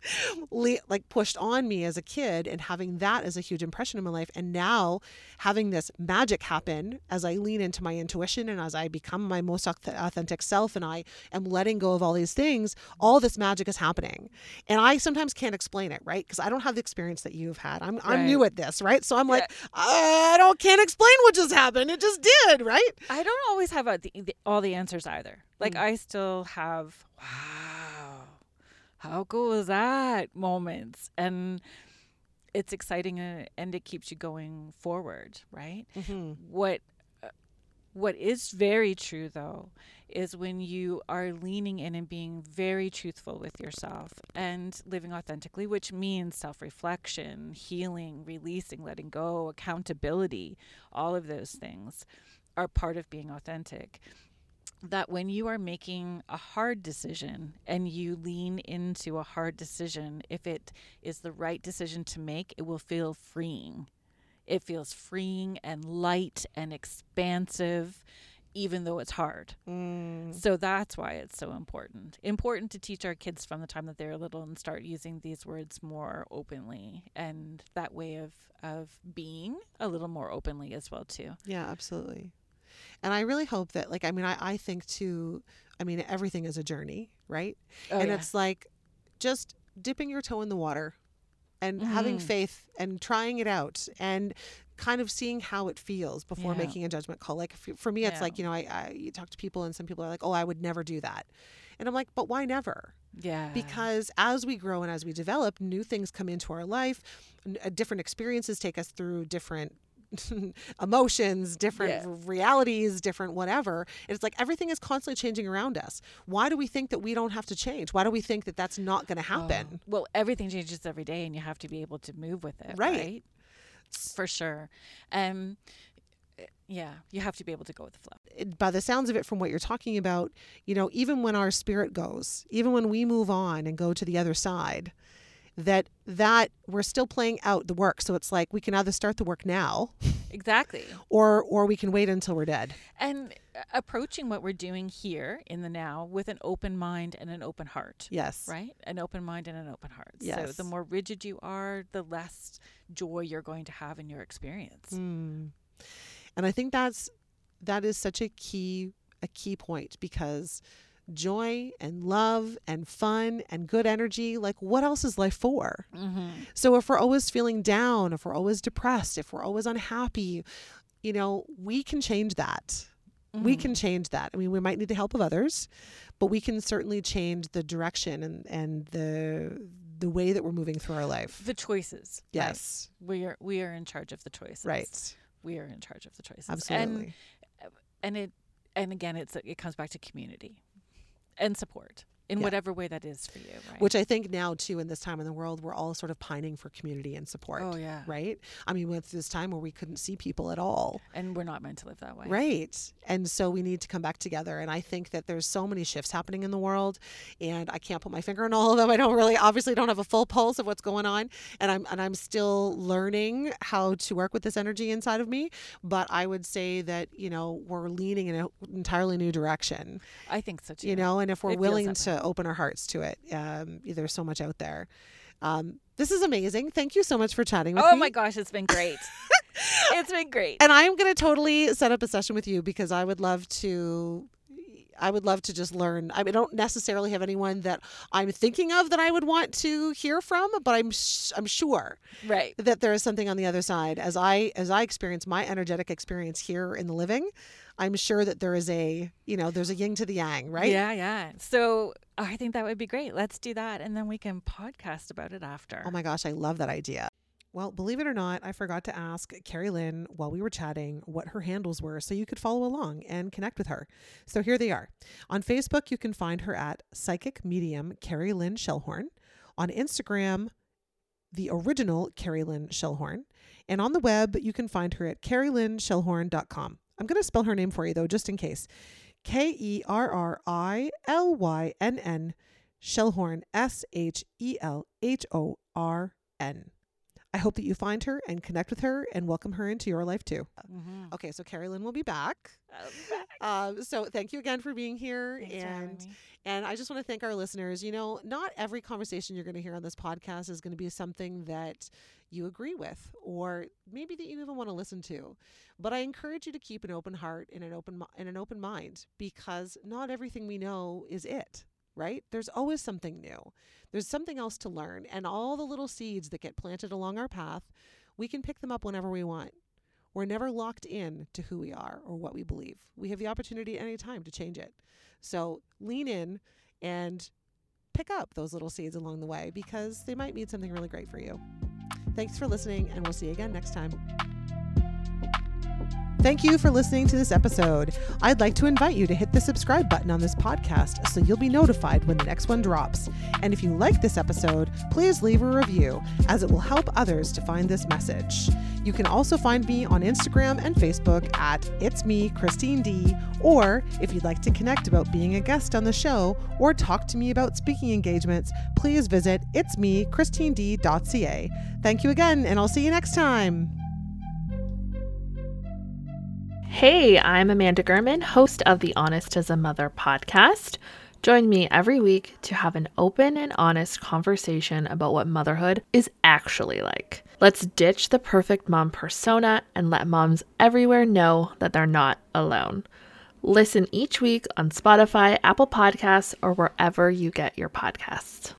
like pushed on me as a kid and having that as a huge impression in my life and now having this magic happen as I lean into my intuition and as I become my most authentic self and I am letting go of all these things all this magic is happening. And I sometimes can't explain it right? Because I don't have the experience that you've had. I'm, I'm new at this right? So I'm like I don't can't explain what just happened. It just did right? I don't always have the, the, all the answers either. Like Mm. I still have wow, how cool is that moments, and it's exciting and, and it keeps you going forward, right? Mm-hmm. What uh, what is very true though is when you are leaning in and being very truthful with yourself and living authentically, which means self-reflection, healing, releasing, letting go, accountability, all of those things are part of being authentic that when you are making a hard decision and you lean into a hard decision, if it is the right decision to make, it will feel freeing. It feels freeing and light and expansive, even though it's hard. Mm. So that's why it's so important. Important to teach our kids from the time that they're little and start using these words more openly and that way of, of being a little more openly as well too. Yeah, absolutely. And I really hope that, like, I mean, I, I think too, I mean, everything is a journey, right? Oh, and yeah. it's like just dipping your toe in the water and having Mhm. faith and trying it out and kind of seeing how it feels before Yeah. making a judgment call. Like, for me, it's Yeah. like, you know, I, I you talk to people and some people are like, oh, I would never do that. And I'm like, but why never? yeah. because as we grow and as we develop new things come into our life different experiences take us through different emotions different Yeah. realities different whatever it's like everything is constantly changing around us why do we think that we don't have to change why do we think that that's not going to happen Oh, well, everything changes every day, and you have to be able to move with it, Right. right? For sure. Um, yeah, you have to be able to go with the flow. by the sounds of it from what you're talking about you know even when our spirit goes even when we move on and go to the other side that that we're still playing out the work so it's like we can either start the work now Exactly. or or we can wait until we're dead And uh, approaching what we're doing here in the now with an open mind and an open heart. yes Right? An open mind and an open heart. yes. So the more rigid you are, the less joy you're going to have in your experience. Mm. And I think that's that is such a key a key point because joy and love and fun and good energy like what else is life for Mm-hmm. so if we're always feeling down if we're always depressed if we're always unhappy you know we can change that we Mm-hmm. can change that i mean we might need the help of others but we can certainly change the direction and and the the way that we're moving through our life the choices. right? yes We are we are in charge of the choices. right We are in charge of the choices. absolutely And and it and again it's it comes back to community and support in Yeah. whatever way that is for you, right? which I think now too in this time in the world we're all sort of pining for community and support. oh yeah. Right? I mean, with this time where we couldn't see people at all. And we're not meant to live that way. Right. And so we need to come back together. And I think that there's so many shifts happening in the world and I can't put my finger on all of them. I don't really obviously don't have a full pulse of what's going on. And I'm and I'm still learning how to work with this energy inside of me. But I would say that, you know, we're leaning in an entirely new direction. I think so too. you know and if we're It willing that to open our hearts to it um, there's so much out there um, this is amazing thank you so much for chatting with Oh me Oh my gosh, it's been great. it's been great. and i'm going to totally set up a session with you because i would love to I would love to just learn. I, mean, I don't necessarily have anyone that I'm thinking of that I would want to hear from, but I'm sh- I'm sure Right. that there is something on the other side. As I as I experience my energetic experience here in the living, I'm sure that there is a you know there's a yin to the yang, right? Yeah, yeah. So I think that would be great. Let's do that and then we can podcast about it oh after. Oh my gosh, I love that idea. Well, believe it or not, I forgot to ask Kerrilynn while we were chatting what her handles were so you could follow along and connect with her. So here they are. On Facebook, you can find her at Psychic Medium Kerrilynn Shellhorn. On Instagram, the original Kerrilynn Shellhorn. And on the web, you can find her at kerrilynnshellhorn.com. I'm going to spell her name for you, though, just in case. K E R R I L Y N N Shellhorn, S H E L H O R N. I hope that you find her and connect with her and welcome her into your life too. Mhm. Okay, so Kerrilynn will be back. Back. Um, so thank you again for being here. Thanks and and I just want to thank our listeners. You know, not every conversation you're going to hear on this podcast is going to be something that you agree with or maybe that you even want to listen to. But I encourage you to keep an open heart and an open and an open mind because not everything we know is it, right? There's always something new. There's something else to learn and all the little seeds that get planted along our path, we can pick them up whenever we want. We're never locked in to who we are or what we believe. We have the opportunity at any time to change it. So lean in and pick up those little seeds along the way because they might mean something really great for you. Thanks for listening, and we'll see you again next time. Thank you for listening to this episode. I'd like to invite you to hit the subscribe button on this podcast so you'll be notified when the next one drops. And if you like this episode, please leave a review as it will help others to find this message. You can also find me on Instagram and Facebook at It's Me, Christine D, or if you'd like to connect about being a guest on the show or talk to me about speaking engagements, please visit it's me, christined.ca. Thank you again, and I'll see you next time. Hey, I'm Amanda Gurman, host of the Honest as a Mother podcast. Join me every week to have an open and honest conversation about what motherhood is actually like. Let's ditch the perfect mom persona and let moms everywhere know that they're not alone. Listen each week on Spotify, Apple Podcasts, or wherever you get your podcasts.